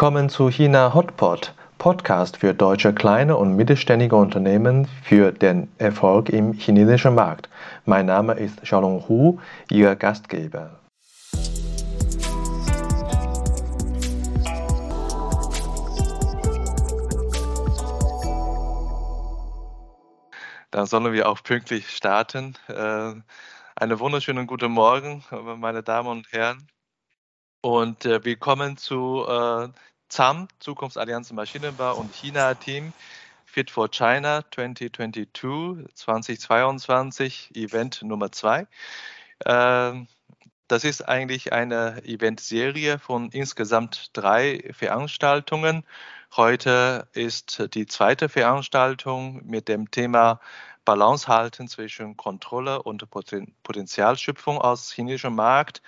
Willkommen zu China Hotpot, Podcast für deutsche kleine und mittelständige Unternehmen für den Erfolg im chinesischen Markt. Mein Name ist Xiaolong Hu, Ihr Gastgeber. Dann sollen wir auch pünktlich starten. Äh, einen wunderschönen guten Morgen, meine Damen und Herren. Und äh, willkommen zu äh, ZAM, Zukunftsallianz Maschinenbau und China-Team, Fit for China 2022, 2022, Event Nummer 2. Äh, das ist eigentlich eine Eventserie von insgesamt drei Veranstaltungen. Heute ist die zweite Veranstaltung mit dem Thema Balance halten zwischen Kontrolle und Potenzialschöpfung aus chinesischem Markt.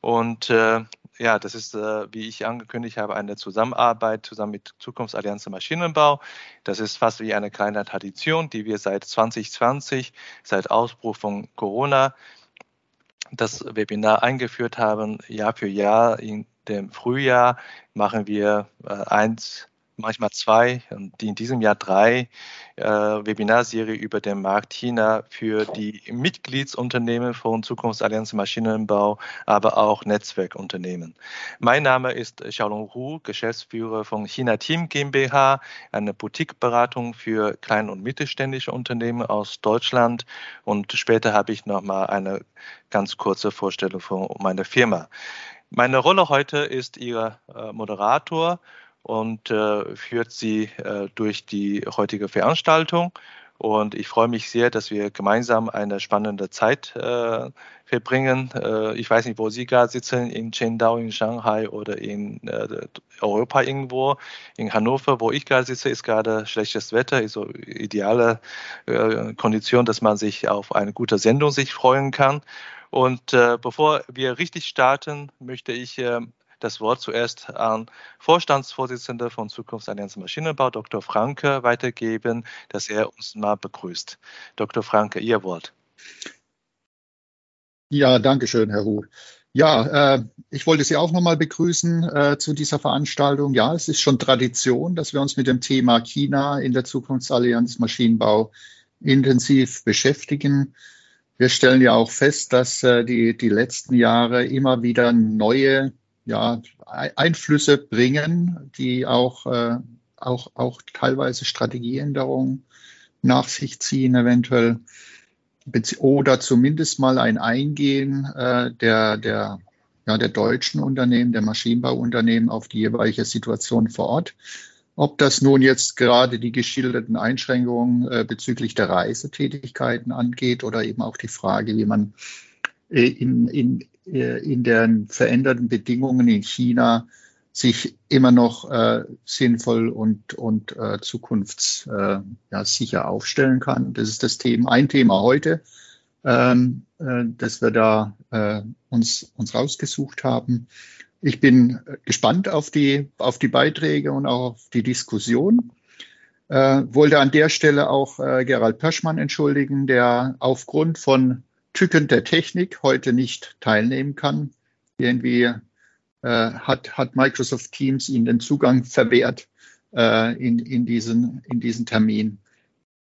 Und äh, ja, das ist, äh, wie ich angekündigt habe, eine Zusammenarbeit zusammen mit Zukunftsallianz Maschinenbau. Das ist fast wie eine kleine Tradition, die wir seit 2020, seit Ausbruch von Corona, das Webinar eingeführt haben. Jahr für Jahr in dem Frühjahr machen wir äh, eins manchmal zwei und in diesem Jahr drei äh, Webinarserie über den Markt China für die Mitgliedsunternehmen von Zukunftsallianz Maschinenbau, aber auch Netzwerkunternehmen. Mein Name ist Xiaolong Hu, Geschäftsführer von China Team GmbH, eine Boutiqueberatung für klein- und mittelständische Unternehmen aus Deutschland. Und später habe ich noch mal eine ganz kurze Vorstellung von meiner Firma. Meine Rolle heute ist Ihr äh, Moderator und äh, führt sie äh, durch die heutige Veranstaltung. Und ich freue mich sehr, dass wir gemeinsam eine spannende Zeit äh, verbringen. Äh, ich weiß nicht, wo Sie gerade sitzen, in Qingdao, in Shanghai oder in äh, Europa irgendwo. In Hannover, wo ich gerade sitze, ist gerade schlechtes Wetter, ist so ideale äh, Kondition, dass man sich auf eine gute Sendung sich freuen kann. Und bevor wir richtig starten, möchte ich äh, das Wort zuerst an Vorstandsvorsitzender von Zukunftsallianz Maschinenbau, Dr. Franke, weitergeben, dass er uns mal begrüßt. Dr. Franke, Ihr Wort. Ja, danke schön, Herr Ruh. Ja, äh, ich wollte Sie auch nochmal begrüßen äh, zu dieser Veranstaltung. Ja, es ist schon Tradition, dass wir uns mit dem Thema China in der Zukunftsallianz Maschinenbau intensiv beschäftigen. Wir stellen ja auch fest, dass äh, die, die letzten Jahre immer wieder neue ja, Einflüsse bringen, die auch, äh, auch, auch teilweise Strategieänderungen nach sich ziehen, eventuell oder zumindest mal ein Eingehen äh, der, der, ja, der deutschen Unternehmen, der Maschinenbauunternehmen auf die jeweilige Situation vor Ort. Ob das nun jetzt gerade die geschilderten Einschränkungen äh, bezüglich der Reisetätigkeiten angeht oder eben auch die Frage, wie man äh, in, in, in den veränderten Bedingungen in China sich immer noch äh, sinnvoll und, und äh, zukunftssicher äh, ja, aufstellen kann. Das ist das Thema, ein Thema heute, ähm, äh, das wir da äh, uns, uns rausgesucht haben. Ich bin gespannt auf die, auf die Beiträge und auch auf die Diskussion. Äh, wollte an der Stelle auch äh, Gerald Pöschmann entschuldigen, der aufgrund von Tücken der Technik heute nicht teilnehmen kann. Irgendwie äh, hat, hat Microsoft Teams ihnen den Zugang verwehrt äh, in, in, diesen, in diesen Termin.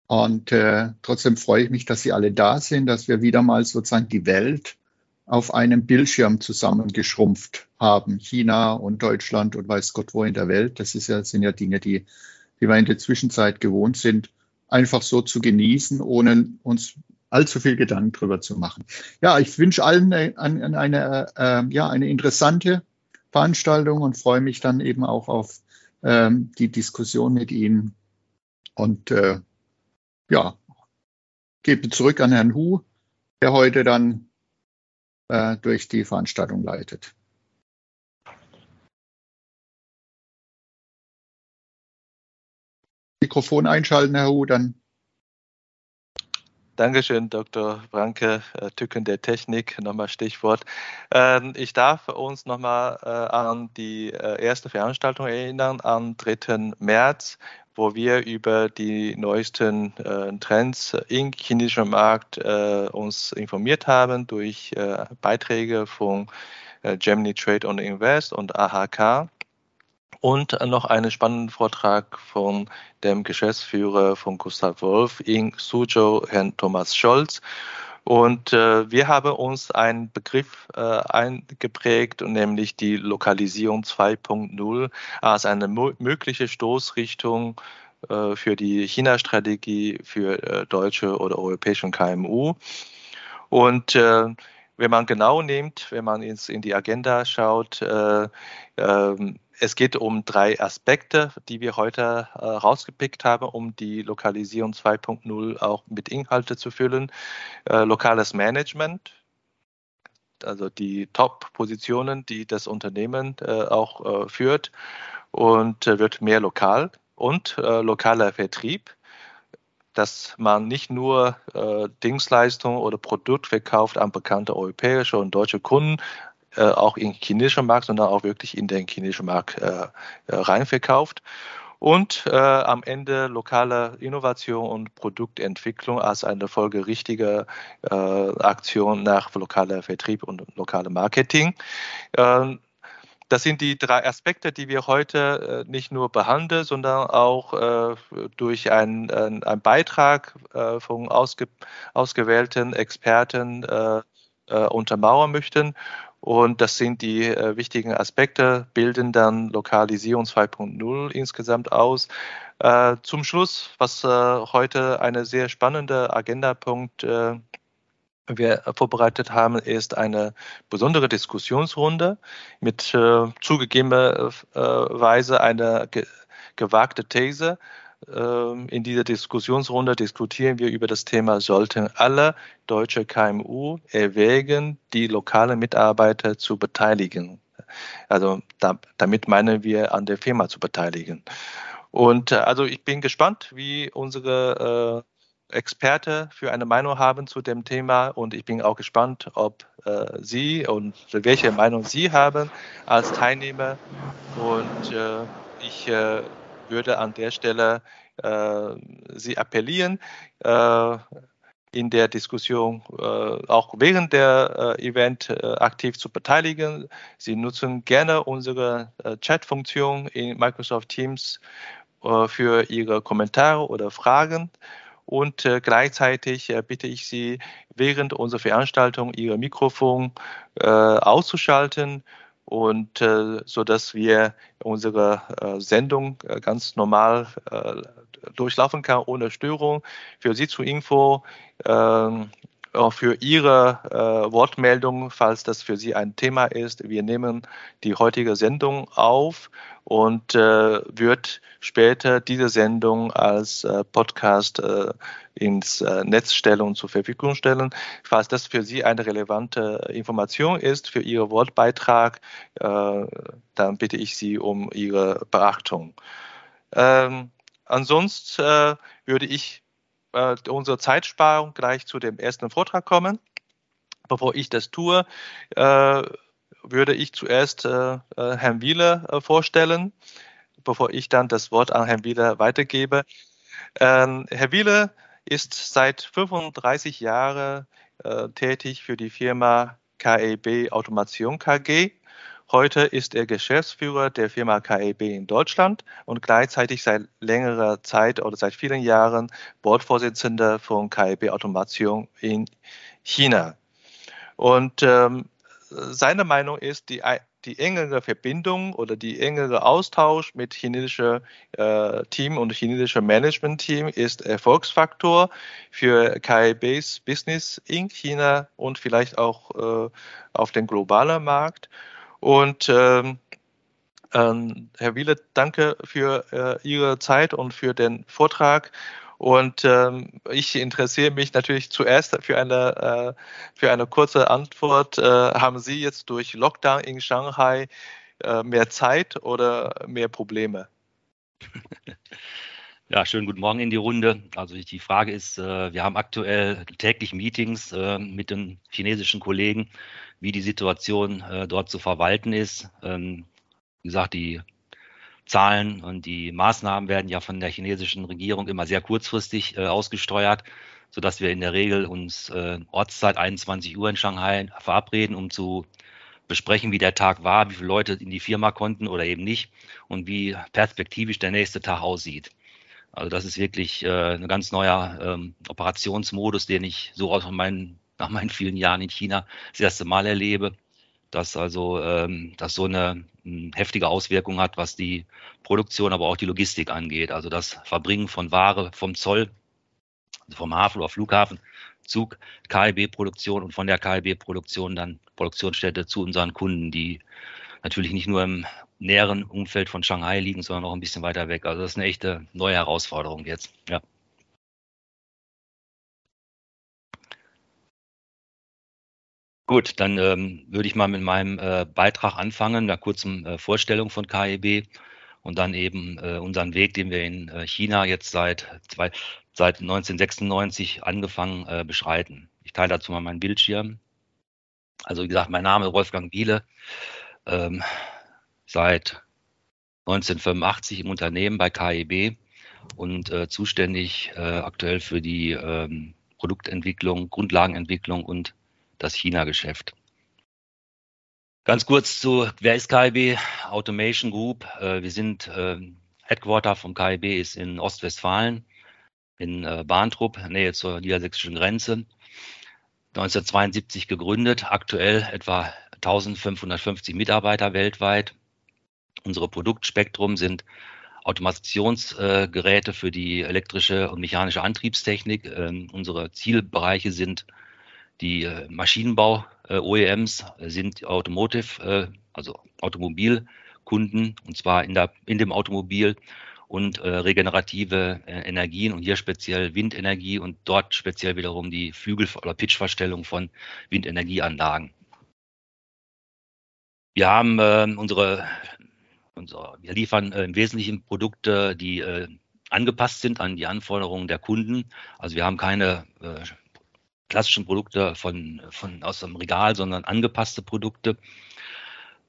Und äh, trotzdem freue ich mich, dass Sie alle da sind, dass wir wieder mal sozusagen die Welt auf einem Bildschirm zusammengeschrumpft haben. China und Deutschland und weiß Gott wo in der Welt. Das ist ja, sind ja Dinge, die, die wir in der Zwischenzeit gewohnt sind, einfach so zu genießen, ohne uns allzu viel Gedanken drüber zu machen. Ja, ich wünsche allen eine, eine, äh, ja, eine interessante Veranstaltung und freue mich dann eben auch auf ähm, die Diskussion mit Ihnen. Und äh, ja, gebe zurück an Herrn Hu, der heute dann äh, durch die Veranstaltung leitet. Mikrofon einschalten, Herr Hu, dann Dankeschön, Dr. Branke, äh, Tücken der Technik, nochmal Stichwort. Ähm, ich darf uns nochmal äh, an die äh, erste Veranstaltung erinnern, am 3. März, wo wir über die neuesten Trends im chinesischen Markt uns informiert haben durch Beiträge von Germany Trade und Invest und AHK. Und noch einen spannenden Vortrag von dem Geschäftsführer von Gustav Wolf in Suzhou, Herrn Thomas Scholz. Und äh, wir haben uns einen Begriff äh, eingeprägt, nämlich die Lokalisierung 2.0 als eine mögliche Stoßrichtung äh, für die China-Strategie für äh, deutsche oder europäische KMU. Und äh, wenn man genau nimmt, wenn man ins, in die Agenda schaut, äh, äh, es geht um drei Aspekte, die wir heute äh, rausgepickt haben, um die Lokalisierung 2.0 auch mit Inhalte zu füllen. Äh, lokales Management, also die Top-Positionen, die das Unternehmen äh, auch äh, führt und äh, wird mehr lokal und äh, lokaler Vertrieb dass man nicht nur äh, Dienstleistungen oder Produkte verkauft an bekannte europäische und deutsche Kunden, äh, auch im chinesischen Markt, sondern auch wirklich in den chinesischen Markt äh, äh, rein verkauft. Und äh, am Ende lokale Innovation und Produktentwicklung als eine folgerichtige äh, Aktion nach lokaler Vertrieb und lokaler Marketing. Ähm, das sind die drei Aspekte, die wir heute äh, nicht nur behandeln, sondern auch durch einen, einen Beitrag von ausge, ausgewählten Experten untermauern möchten. Und das sind die äh, wichtigen Aspekte, bilden dann Lokalisierung 2.0 insgesamt aus. Äh, zum Schluss, was äh, heute eine sehr spannende Agendapunkt wir vorbereitet haben, ist eine besondere Diskussionsrunde mit äh, zugegebenerweise einer ge gewagte These. Ähm, in dieser Diskussionsrunde diskutieren wir über das Thema, sollten alle deutsche KMU erwägen, die lokalen Mitarbeiter zu beteiligen. Also da, damit meinen wir, an der Firma zu beteiligen. Und äh, also ich bin gespannt, wie unsere äh, Experte für eine Meinung haben zu dem Thema und ich bin auch gespannt, ob äh, Sie und welche Meinung Sie haben als Teilnehmer. Und äh, ich äh, würde an der Stelle äh, Sie appellieren, äh, in der Diskussion äh, auch während der Event aktiv zu beteiligen. Sie nutzen gerne unsere Chat-Funktion in Microsoft Teams für Ihre Kommentare oder Fragen. Und äh, gleichzeitig äh, bitte ich Sie, während unserer Veranstaltung Ihr Mikrofon äh, auszuschalten und äh, so dass wir unsere äh, Sendung äh, ganz normal äh, durchlaufen kann ohne Störung. Für Sie zur Info ähm, für Ihre äh, Wortmeldung, falls das für Sie ein Thema ist. Wir nehmen die heutige Sendung auf und äh, wird später diese Sendung als äh, Podcast äh, ins äh, Netz stellen und zur Verfügung stellen. Falls das für Sie eine relevante Information ist für Ihren Wortbeitrag, äh, dann bitte ich Sie um Ihre Beachtung. Ähm, ansonsten äh, würde ich äh, unsere Zeitsparung gleich zu dem ersten Vortrag kommen. Bevor ich das tue, äh, würde ich zuerst äh, äh Herrn Wieler äh, vorstellen, bevor ich dann das Wort an Herrn Wieler weitergebe. Ähm, Herr Wieler ist seit 35 Jahren äh, tätig für die Firma KEB Automation KG Heute ist er Geschäftsführer der Firma KEB in Deutschland und gleichzeitig seit längerer Zeit oder seit vielen Jahren Bordvorsitzender von KEB Automation in China. Und ähm, seine Meinung ist, die, die engere Verbindung oder die engere Austausch mit chinesischer äh, Team und chinesischer Management-Team ist Erfolgsfaktor für KEBs Business in China und vielleicht auch äh, auf dem globalen Markt. Und ähm, ähm, Herr Wiele, danke für äh, Ihre Zeit und für den Vortrag. Und ähm, ich interessiere mich natürlich zuerst für eine, äh, für eine kurze Antwort. Äh, haben Sie jetzt durch Lockdown in Shanghai äh, mehr Zeit oder mehr Probleme? Ja, schönen guten Morgen in die Runde. Also die Frage ist, äh, wir haben aktuell täglich Meetings äh, mit den chinesischen Kollegen wie die Situation äh, dort zu verwalten ist. Ähm, wie gesagt, die Zahlen und die Maßnahmen werden ja von der chinesischen Regierung immer sehr kurzfristig ausgesteuert, sodass wir in der Regel uns Ortszeit 21 Uhr in Shanghai verabreden, um zu besprechen, wie der Tag war, wie viele Leute in die Firma konnten oder eben nicht und wie perspektivisch der nächste Tag aussieht. Also das ist wirklich äh, ein ganz neuer ähm, Operationsmodus, den ich so aus meinen, nach meinen vielen Jahren in China das erste Mal erlebe, dass also ähm, das so eine hm, heftige Auswirkung hat, was die Produktion, aber auch die Logistik angeht. Also das Verbringen von Ware vom Zoll, also vom Hafen oder Flughafen, Zug, KIB-Produktion und von der KIB-Produktion dann Produktionsstätte zu unseren Kunden, die natürlich nicht nur im näheren Umfeld von Shanghai liegen, sondern auch ein bisschen weiter weg. Also das ist eine echte neue Herausforderung jetzt. Ja. Gut, dann ähm, würde ich mal mit meinem äh, Beitrag anfangen, einer kurzen äh, Vorstellung von KEB und dann eben äh, unseren Weg, den wir in äh, China jetzt seit, zwei, seit 1996 angefangen äh, beschreiten. Ich teile dazu mal meinen Bildschirm. Also wie gesagt, mein Name ist Wolfgang Biele, ähm, seit 1985 im Unternehmen bei KEB und äh, zuständig äh, aktuell für die ähm, Produktentwicklung, Grundlagenentwicklung und das China-Geschäft. Ganz kurz zu, wer ist KIB? Automation Group. Äh, wir sind, äh, Headquarter vom KIB ist in Ostwestfalen, in äh, Bahntrupp, Nähe zur niedersächsischen Grenze. 1972 gegründet, aktuell etwa 1550 Mitarbeiter weltweit. Unsere Produktspektrum sind Automationsgeräte für die elektrische und mechanische Antriebstechnik. Ähm, unsere Zielbereiche sind die äh, Maschinenbau-OEMs, äh, sind Automotive, äh, also Automobilkunden, und zwar in, der, in dem Automobil und äh, regenerative äh, Energien und hier speziell Windenergie und dort speziell wiederum die Flügel- oder Pitchverstellung von Windenergieanlagen. Wir haben äh, unsere, unsere, wir liefern äh, im Wesentlichen Produkte, die äh, angepasst sind an die Anforderungen der Kunden. Also wir haben keine äh, klassischen Produkte von, von aus dem Regal, sondern angepasste Produkte.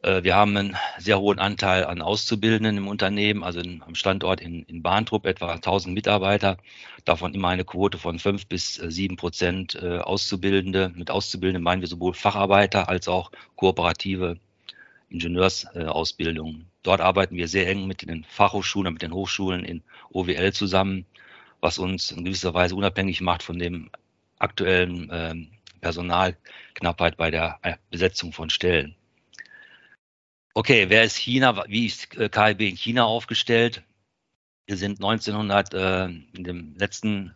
Äh, wir haben einen sehr hohen Anteil an Auszubildenden im Unternehmen, also in, am Standort in, in Bahntrupp etwa 1000 Mitarbeiter, davon immer eine Quote von 5 bis 7 äh, Prozent äh, Auszubildende. Mit Auszubildenden meinen wir sowohl Facharbeiter als auch kooperative Ingenieursausbildung. Dort arbeiten wir sehr eng mit den Fachhochschulen, mit den Hochschulen in OWL zusammen, was uns in gewisser Weise unabhängig macht von dem aktuellen ähm, Personalknappheit bei der Besetzung von Stellen. Okay, wer ist China? Wie ist äh, KIB in China aufgestellt? Wir sind 1900 äh, in dem letzten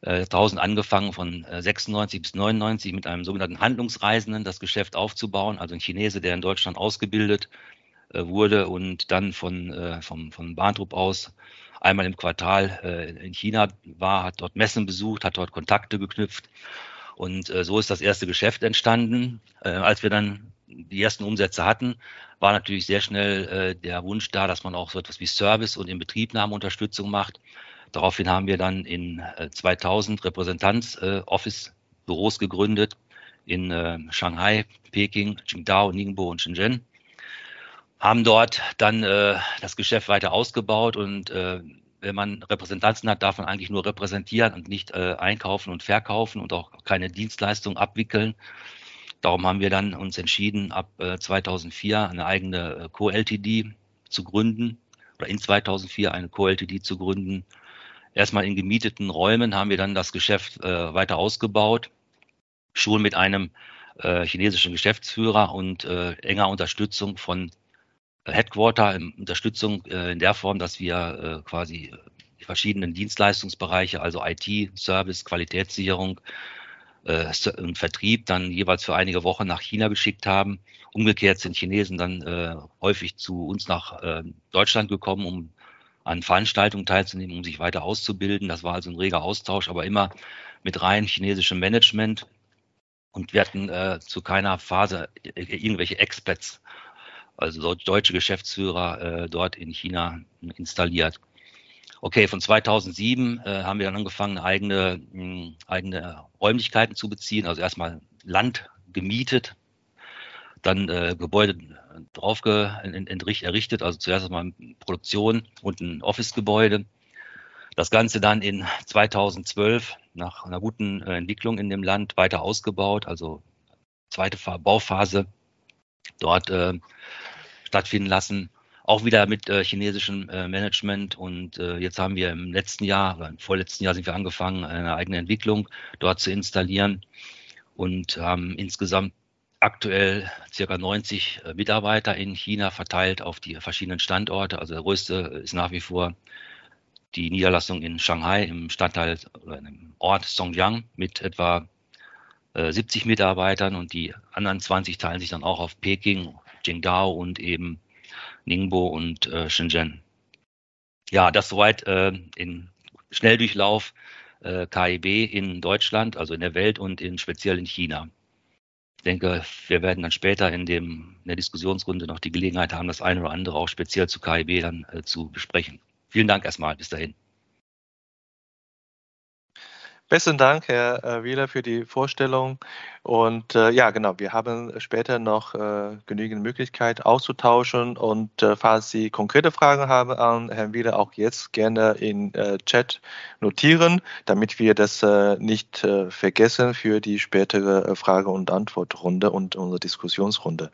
äh, 1000 angefangen von äh, 96 bis 99 mit einem sogenannten Handlungsreisenden das Geschäft aufzubauen, also ein Chinese, der in Deutschland ausgebildet äh, wurde und dann von äh, vom von Bahntrupp aus einmal im Quartal äh, in China war, hat dort Messen besucht, hat dort Kontakte geknüpft. Und äh, so ist das erste Geschäft entstanden. Äh, als wir dann die ersten Umsätze hatten, war natürlich sehr schnell äh, der Wunsch da, dass man auch so etwas wie Service und Inbetriebnahmeunterstützung macht. Daraufhin haben wir dann in äh, 2000 Repräsentanz-Office-Büros äh, gegründet in äh, Shanghai, Peking, Qingdao, Ningbo und Shenzhen haben dort dann äh, das Geschäft weiter ausgebaut und äh, wenn man Repräsentanzen hat, darf man eigentlich nur repräsentieren und nicht äh, einkaufen und verkaufen und auch keine Dienstleistung abwickeln. Darum haben wir dann uns entschieden, ab äh, 2004 eine eigene äh, Co-LTD zu gründen oder in 2004 eine Co-LTD zu gründen. Erstmal in gemieteten Räumen haben wir dann das Geschäft äh, weiter ausgebaut, schon mit einem äh, chinesischen Geschäftsführer und äh, enger Unterstützung von Headquarter Unterstützung äh, in der Form, dass wir äh, quasi die verschiedenen Dienstleistungsbereiche, also IT, Service, Qualitätssicherung äh, und Vertrieb dann jeweils für einige Wochen nach China geschickt haben. Umgekehrt sind Chinesen dann äh, häufig zu uns nach äh, Deutschland gekommen, um an Veranstaltungen teilzunehmen, um sich weiter auszubilden. Das war also ein reger Austausch, aber immer mit rein chinesischem Management. Und wir hatten äh, zu keiner Phase irgendwelche Expats also deutsche Geschäftsführer äh, dort in China installiert. Okay, von 2007 äh, haben wir dann angefangen, eigene, mh, hm, eigene Räumlichkeiten zu beziehen, also erstmal Land gemietet, dann äh, Gebäude drauf errichtet, also zuerst einmal Produktion und ein Office-Gebäude. Das Ganze dann in 2012 nach einer guten äh, Entwicklung in dem Land weiter ausgebaut, also zweite Bauphase dort äh, stattfinden lassen. Auch wieder mit äh, chinesischem äh, Management. Und äh, jetzt haben wir im letzten Jahr, oder im vorletzten Jahr sind wir angefangen, eine eigene Entwicklung dort zu installieren und haben insgesamt aktuell circa 90 äh, Mitarbeiter in China verteilt auf die verschiedenen Standorte. Also der größte ist nach wie vor die Niederlassung in Shanghai im Stadtteil oder im Ort Songjiang mit etwa 70 äh, Mitarbeitern und die anderen 20 teilen sich dann auch auf Peking, Qingdao und eben Ningbo und äh, Shenzhen. Ja, das soweit äh, in Schnelldurchlauf äh, KIB in Deutschland, also in der Welt und in, speziell in China. Ich denke, wir werden dann später in, dem, in der Diskussionsrunde noch die Gelegenheit haben, das eine oder andere auch speziell zu KIB dann äh, zu besprechen. Vielen Dank erstmal. Bis dahin. Besten Dank, Herr äh, Wieler, für die Vorstellung. Und äh, ja, genau, wir haben später noch äh, genügend Möglichkeit auszutauschen. Und äh, falls Sie konkrete Fragen haben an Herrn Wieler, auch jetzt gerne in äh, Chat notieren, damit wir das äh, nicht vergessen für die spätere Frage- und Antwortrunde und unsere Diskussionsrunde.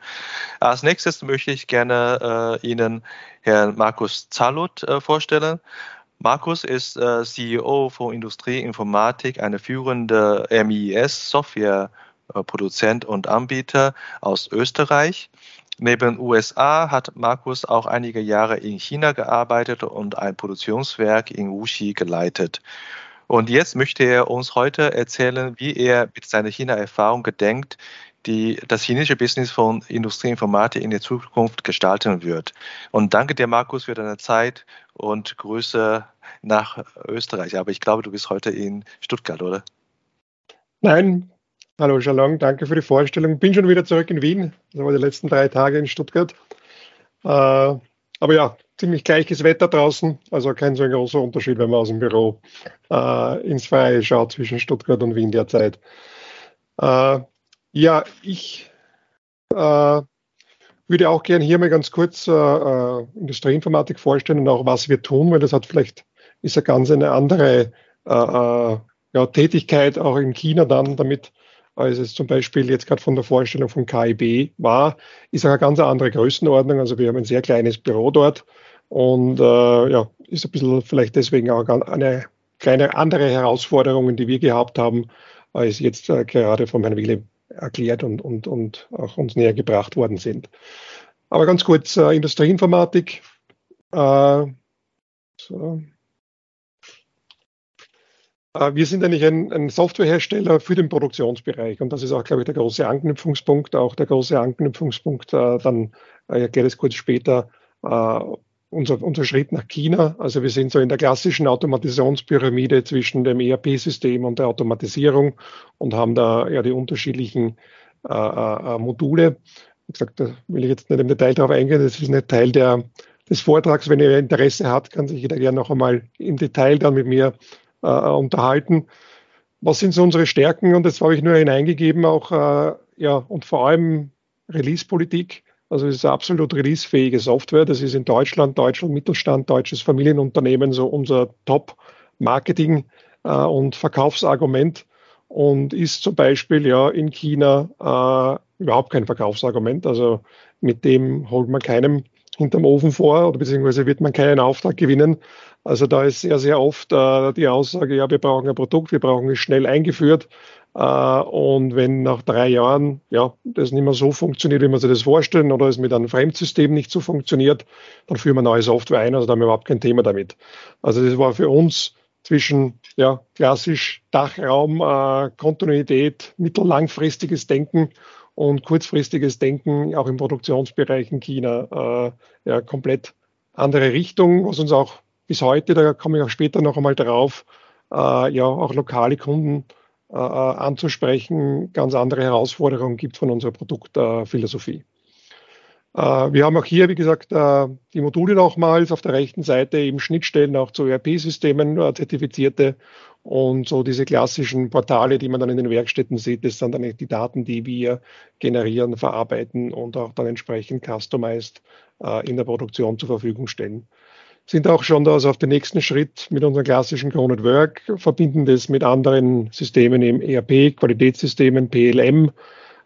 Als nächstes möchte ich gerne Ihnen Herrn Markus Zalut vorstellen. Markus ist äh, CEO von Industrieinformatik, eine führende MIS-Softwareproduzent und Anbieter aus Österreich. Neben USA hat Markus auch einige Jahre in China gearbeitet und ein Produktionswerk in Wuxi geleitet. Und jetzt möchte er uns heute erzählen, wie er mit seiner China-Erfahrung gedenkt, die das chinesische Business von Industrieinformatik in der Zukunft gestalten wird. Und danke dir, Markus, für deine Zeit und Grüße nach Österreich. Aber ich glaube, du bist heute in Stuttgart, oder? Nein. Hallo Shalom, danke für die Vorstellung. Bin schon wieder zurück in Wien. Das war die letzten drei Tage in Stuttgart. Äh, aber ja, ziemlich gleiches Wetter draußen, also kein so ein großer Unterschied, wenn man aus dem Büro äh, ins Freie schaut zwischen Stuttgart und Wien derzeit. Äh, ja, ich äh, würde auch gerne hier mal ganz kurz äh, äh, Industrieinformatik vorstellen und auch was wir tun, weil das hat vielleicht ist eine ganz eine andere äh, äh, ja, Tätigkeit auch in China dann damit, als es zum Beispiel jetzt gerade von der Vorstellung von KIB war, ist auch eine ganz andere Größenordnung. Also wir haben ein sehr kleines Büro dort und äh, ja, ist ein bisschen vielleicht deswegen auch eine kleine andere Herausforderung, die wir gehabt haben, als jetzt äh, gerade von Herrn Wille erklärt und, und, und auch uns näher gebracht worden sind. Aber ganz kurz, äh, Industrieinformatik. Äh, so. äh, wir sind eigentlich ein, ein, Softwarehersteller für den Produktionsbereich und das ist auch, glaube ich, der große Anknüpfungspunkt. Auch der große Anknüpfungspunkt, äh, dann äh, erkläre es kurz später, äh, unser, unser Schritt nach China. Also wir sind so in der klassischen Automatisierungspyramide zwischen dem ERP-System und der Automatisierung und haben da ja die unterschiedlichen äh, äh, Module. Wie gesagt, da will ich jetzt nicht im Detail darauf eingehen, das ist nicht Teil der, des Vortrags. Wenn ihr Interesse habt, kann sich jeder gerne noch einmal im Detail dann mit mir äh, unterhalten. Was sind so unsere Stärken? Und das habe ich nur hineingegeben, auch äh, ja, und vor allem Release-Politik. Also es ist absolut releasefähige Software. Das ist in Deutschland, Deutschland Mittelstand, deutsches Familienunternehmen so unser Top-Marketing- äh, und Verkaufsargument und ist zum Beispiel ja in China äh, überhaupt kein Verkaufsargument. Also mit dem holt man keinem hinterm Ofen vor oder beziehungsweise wird man keinen Auftrag gewinnen. Also da ist sehr, sehr oft äh, die Aussage, ja, wir brauchen ein Produkt, wir brauchen es schnell eingeführt und wenn nach drei Jahren ja, das nicht mehr so funktioniert, wie man sich das vorstellen, oder es mit einem Fremdsystem nicht so funktioniert, dann führen wir neue Software ein. Also da haben wir überhaupt kein Thema damit. Also das war für uns zwischen ja, klassisch Dachraum, äh, Kontinuität, mittellangfristiges Denken und kurzfristiges Denken, auch im Produktionsbereich in China, äh, ja, komplett andere Richtung, was uns auch bis heute, da komme ich auch später noch einmal drauf, äh, ja, auch lokale Kunden äh, anzusprechen, ganz andere Herausforderungen gibt von unserer Produktphilosophie. Äh, wir haben auch hier, wie gesagt, äh, die Module nochmals. Auf der rechten Seite eben Schnittstellen auch zu ERP-Systemen, zertifizierte und so diese klassischen Portale, die man dann in den Werkstätten sieht, das sind dann die Daten, die wir generieren, verarbeiten und auch dann entsprechend customized in der Produktion zur Verfügung stellen sind auch schon da also auf den nächsten Schritt mit unserem klassischen Cronut Work, verbinden das mit anderen Systemen im ERP, Qualitätssystemen, PLM,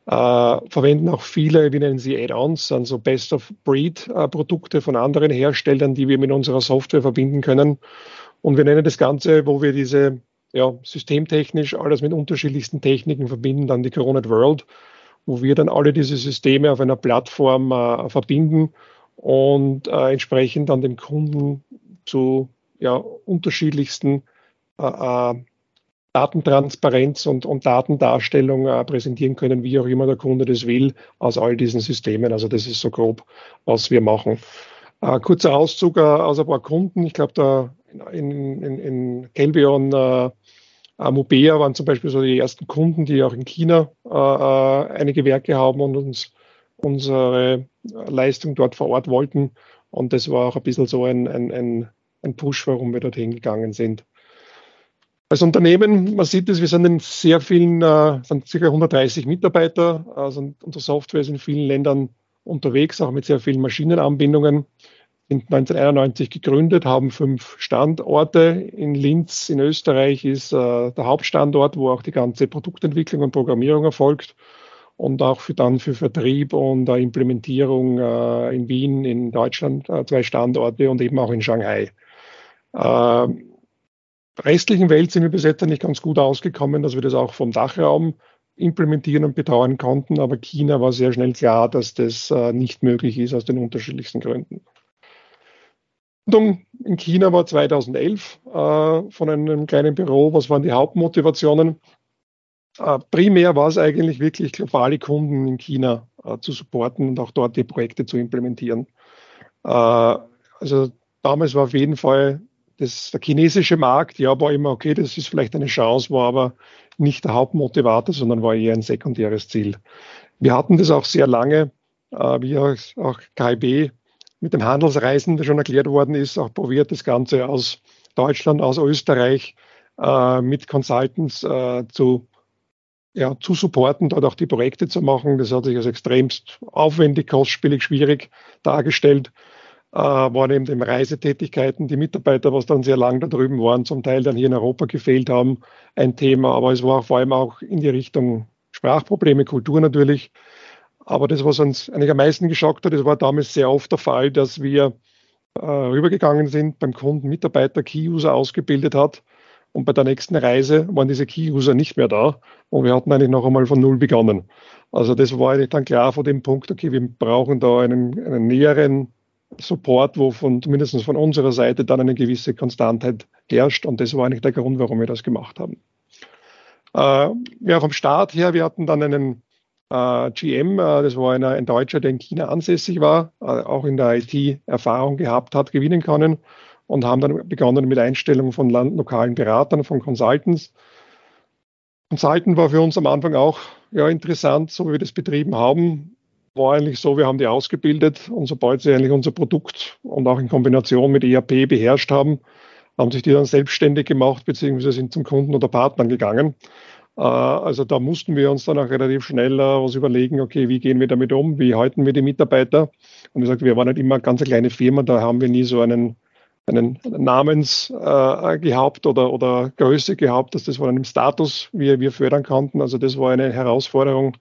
äh, verwenden auch viele, wir nennen sie Add-ons, also Best-of-Breed-Produkte von anderen Herstellern, die wir mit unserer Software verbinden können. Und wir nennen das Ganze, wo wir diese ja, systemtechnisch alles mit unterschiedlichsten Techniken verbinden, dann die Coronet World, wo wir dann alle diese Systeme auf einer Plattform äh, verbinden und äh, entsprechend dann dem Kunden zu ja, unterschiedlichsten äh, äh Datentransparenz und, und Datendarstellung äh, präsentieren können, wie auch immer der Kunde das will, aus all diesen Systemen. Also das ist so grob, was wir machen. Äh, kurzer Auszug äh, aus ein paar Kunden. Ich glaube, da in, in, in Kelbion, äh, Mubea waren zum Beispiel so die ersten Kunden, die auch in China äh, äh, einige Werke haben und uns unsere Leistung dort vor Ort wollten. Und das war auch ein bisschen so ein, ein, ein, ein Push, warum wir dorthin gegangen sind. Als Unternehmen, man sieht es, wir sind in sehr vielen, äh, sind ca. 130 Mitarbeiter. Also unsere Software ist in vielen Ländern unterwegs, auch mit sehr vielen Maschinenanbindungen. Sind 1991 gegründet, haben fünf Standorte. In Linz in Österreich ist äh, der Hauptstandort, wo auch die ganze Produktentwicklung und Programmierung erfolgt. Und auch für dann für Vertrieb und äh, Implementierung äh, in Wien, in Deutschland äh, zwei Standorte und eben auch in Shanghai. Ähm, restlichen Welt sind wir bis jetzt nicht ganz gut ausgekommen, dass wir das auch vom Dachraum implementieren und betreuen konnten. Aber China war sehr schnell klar, dass das nicht möglich ist aus den unterschiedlichsten Gründen. In China war 2011 äh, von einem kleinen Büro. Was waren die Hauptmotivationen? Äh, primär war es eigentlich wirklich globale Kunden in China äh, zu supporten und auch dort die Projekte zu implementieren. Äh, also damals war auf jeden Fall das, der chinesische Markt, ja, war immer okay, das ist vielleicht eine Chance, war aber nicht der Hauptmotivator, sondern war eher ein sekundäres Ziel. Wir hatten das auch sehr lange, wie auch KIB mit dem Handelsreisen, der schon erklärt worden ist, auch probiert, das Ganze aus Deutschland, aus Österreich mit Consultants zu, ja, zu supporten, dort auch die Projekte zu machen. Das hat sich als extremst aufwendig, kostspielig, schwierig dargestellt äh, waren eben die Reisetätigkeiten, die Mitarbeiter, was dann sehr lang da drüben waren, zum Teil dann hier in Europa gefehlt haben, ein Thema. Aber es war vor allem auch in die Richtung Sprachprobleme, Kultur natürlich. Aber das, was uns eigentlich am meisten geschockt hat, das war damals sehr oft der Fall, dass wir äh, rübergegangen sind, beim Kunden Mitarbeiter Key-User ausgebildet hat und bei der nächsten Reise waren diese Key-User nicht mehr da und wir hatten eigentlich noch einmal von Null begonnen. Also das war eigentlich dann klar vor dem Punkt, okay, wir brauchen da einen, einen näheren Support, wo von, zumindest von unserer Seite dann eine gewisse Konstantheit herrscht. Und das war eigentlich der Grund, warum wir das gemacht haben. Äh, ja, vom Start her, wir hatten dann einen äh, GM, äh, das war einer, ein Deutscher, der in China ansässig war, äh, auch in der IT Erfahrung gehabt hat, gewinnen können und haben dann begonnen mit Einstellung von lokalen Beratern, von Consultants. Consultant war für uns am Anfang auch ja, interessant, so wie wir das betrieben haben war eigentlich so, wir haben die ausgebildet und sobald sie eigentlich unser Produkt und auch in Kombination mit ERP beherrscht haben, haben sich die dann selbstständig gemacht, beziehungsweise sind zum Kunden oder Partnern gegangen. Äh, also da mussten wir uns dann auch relativ schnell was überlegen, okay, wie gehen wir damit um, wie halten wir die Mitarbeiter? Und wie gesagt, wir waren nicht immer eine ganz kleine Firma, da haben wir nie so einen, einen Namens äh, oder, oder Größe gehabt, dass das von einem Status wir, wir fördern konnten. Also das war eine Herausforderung,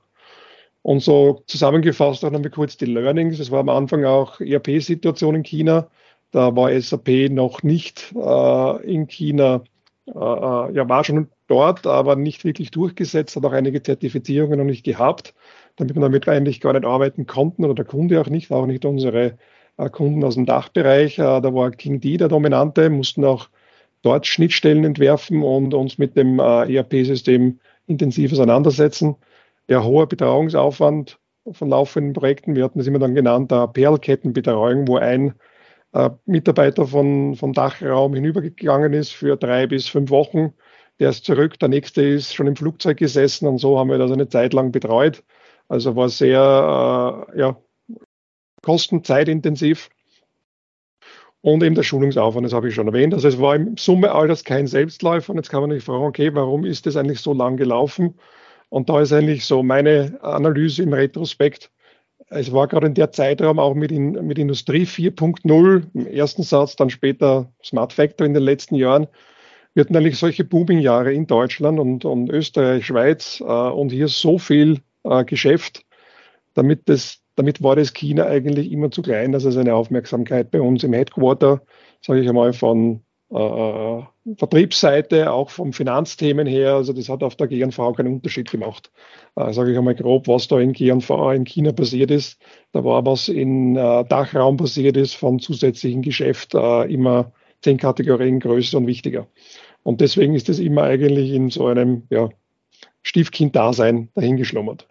und so zusammengefasst auch nochmal kurz die Learnings. Es war am Anfang auch ERP-Situation in China. Da war SAP noch nicht äh, in China, äh, äh, ja, war schon dort, aber nicht wirklich durchgesetzt, hat auch einige Zertifizierungen noch nicht gehabt, damit wir damit eigentlich gar nicht arbeiten konnten oder der Kunde auch nicht, auch nicht unsere Kunden aus dem Dachbereich. Äh, da war King D der Dominante, mussten auch dort Schnittstellen entwerfen und uns mit dem äh, ERP-System intensiv auseinandersetzen ja, hoher Betreuungsaufwand von laufenden Projekten. Wir hatten das immer dann genannt, der Perlkettenbetreuung, wo ein äh, Mitarbeiter von, vom Dachraum hinübergegangen ist für drei bis fünf Wochen. Der ist zurück, der nächste ist schon im Flugzeug gesessen und so haben wir das eine Zeit lang betreut. Also war sehr äh, ja, kostenzeitintensiv. Und eben der Schulungsaufwand, das habe ich schon erwähnt. Also es war im Summe all das kein Selbstläufer. Und jetzt kann man sich fragen, okay, warum ist das eigentlich so lang gelaufen? Und da ist eigentlich so meine Analyse im Retrospekt. Es war gerade in der Zeitraum auch mit, in, mit Industrie 4.0 im ersten Satz, dann später Smart Factory in den letzten Jahren. Wir hatten eigentlich solche Booming-Jahre in Deutschland und, und Österreich, Schweiz äh, und hier so viel äh, Geschäft. Damit, das, damit war das China eigentlich immer zu klein, dass es eine Aufmerksamkeit bei uns im Headquarter, sage ich einmal, von äh, Vertriebsseite, auch vom Finanzthemen her. Also das hat auf der GNV keinen Unterschied gemacht. Äh, Sage ich einmal grob, was da in GNV in China passiert ist. Da war was in äh, Dachraum passiert ist von zusätzlichen Geschäft äh, immer zehn Kategorien größer und wichtiger. Und deswegen ist es immer eigentlich in so einem ja, Stiefkind-Dasein dahingeschlummert.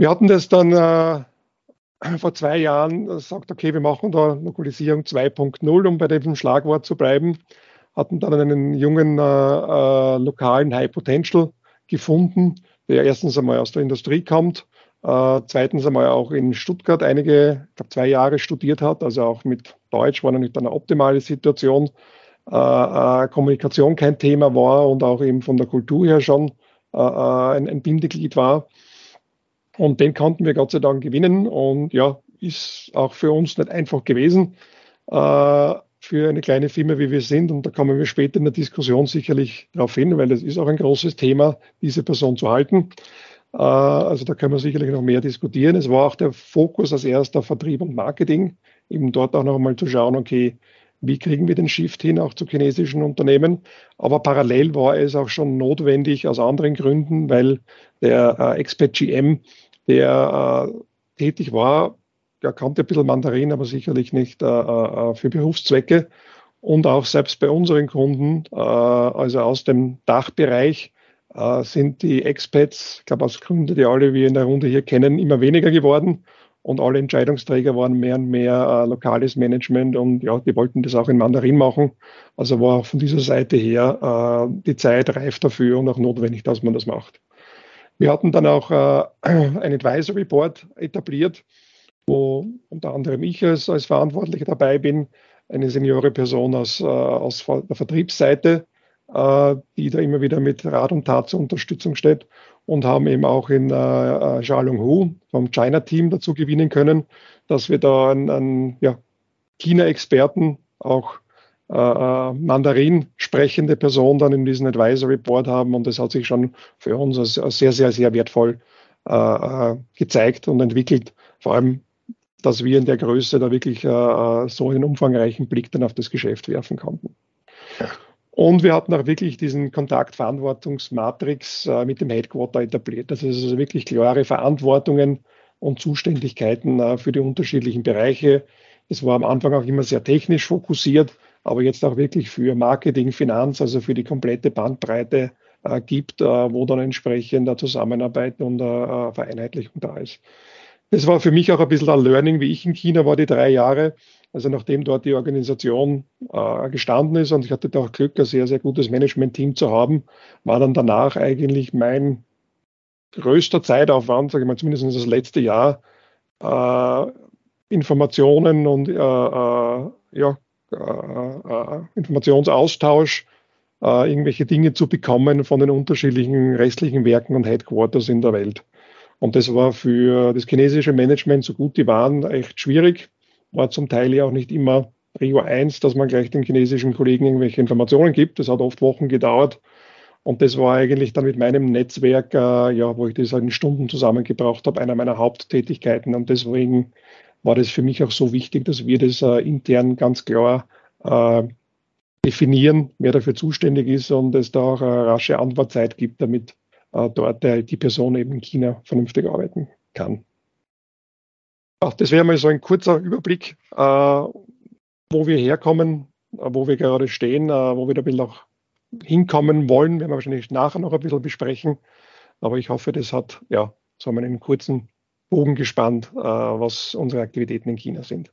Wir hatten das dann äh, vor zwei Jahren sagt, okay, wir machen da Lokalisierung 2.0, um bei dem Schlagwort zu bleiben. Hatten dann einen jungen äh, äh, lokalen High Potential gefunden, der erstens einmal aus der Industrie kommt, äh, zweitens einmal auch in Stuttgart einige, ich glaube zwei Jahre studiert hat, also auch mit Deutsch war nicht eine optimale Situation. Äh, äh, Kommunikation kein Thema war und auch eben von der Kultur her schon äh, ein, ein Bindeglied war. Und den konnten wir Gott sei Dank gewinnen. Und ja, ist auch für uns nicht einfach gewesen, äh, für eine kleine Firma, wie wir sind. Und da kommen wir später in der Diskussion sicherlich darauf hin, weil es ist auch ein großes Thema, diese Person zu halten. Äh, also da können wir sicherlich noch mehr diskutieren. Es war auch der Fokus als erster Vertrieb und Marketing, eben dort auch noch einmal zu schauen, okay, wie kriegen wir den Shift hin, auch zu chinesischen Unternehmen. Aber parallel war es auch schon notwendig aus anderen Gründen, weil der äh, Expert GM der äh, tätig war, der kannte ein bisschen Mandarin, aber sicherlich nicht äh, äh, für Berufszwecke. Und auch selbst bei unseren Kunden, also aus dem Dachbereich, sind die Expats, ich glaube aus Gründen, die alle wir in der Runde hier kennen, immer weniger geworden. Und alle Entscheidungsträger waren mehr und mehr lokales Management und ja, die wollten das auch in Mandarin machen. Also war von dieser Seite her die Zeit reif dafür und auch notwendig, dass man das macht. Wir hatten dann auch äh, ein Advisory Board etabliert, wo unter anderem ich als, als Verantwortlicher dabei bin, eine seniore Person aus, äh, aus der Vertriebsseite, äh, die da immer wieder mit Rat und Tat zur Unterstützung steht und haben eben auch in äh, Hu vom China-Team dazu gewinnen können, dass wir da einen, einen ja, China-Experten auch äh, äh, Mandarin sprechende Person dann in diesem Advisory Board haben. Und das hat sich schon für uns als, als sehr, sehr, sehr wertvoll äh, äh, gezeigt und entwickelt. Vor allem, dass wir in der Größe da wirklich äh, so einen umfangreichen Blick dann auf das Geschäft werfen konnten. Und wir hatten auch wirklich diesen Kontaktverantwortungsmatrix äh, mit dem Headquarter etabliert. Das ist also wirklich klare Verantwortungen und Zuständigkeiten äh, für die unterschiedlichen Bereiche. Es war am Anfang auch immer sehr technisch fokussiert, aber jetzt auch wirklich für Marketing, Finanz, also für die komplette Bandbreite äh, gibt, äh, wo dann entsprechend der Zusammenarbeit und äh, Vereinheitlichung da ist. Das war für mich auch ein bisschen ein Learning, wie ich in China war, die drei Jahre. Also nachdem dort die Organisation äh, gestanden ist und ich hatte da auch Glück, ein sehr, sehr gutes Management-Team zu haben, war dann danach eigentlich mein größter Zeitaufwand, sage ich mal, zumindest das letzte Jahr, äh, Informationen und äh, äh ja, äh, äh, Informationsaustausch, äh, irgendwelche Dinge zu bekommen von den unterschiedlichen restlichen Werken und Headquarters in der Welt. Und das war für das chinesische Management, so gut die waren, echt schwierig. War zum Teil ja auch nicht immer Prio 1, dass man gleich den chinesischen Kollegen irgendwelche Informationen gibt. Das hat oft Wochen gedauert. Und das war eigentlich dann mit meinem Netzwerk, äh, ja, wo ich das in Stunden zusammengebracht habe, einer meiner Haupttätigkeiten. Und deswegen war das für mich auch so wichtig, dass wir das äh, intern ganz klar äh, definieren, wer dafür zuständig ist und es da auch eine rasche Antwortzeit gibt, damit äh, dort äh, die Person eben in China vernünftig arbeiten kann. Ach, das wäre mal so ein kurzer Überblick, äh, wo wir herkommen, äh, wo wir gerade stehen, wo wir da ein bisschen auch hinkommen wollen. Werden wir wahrscheinlich nachher noch ein bisschen besprechen. Aber ich hoffe, das hat ja so einen kurzen Bogen gespannt, äh, was unsere Aktivitäten in China sind.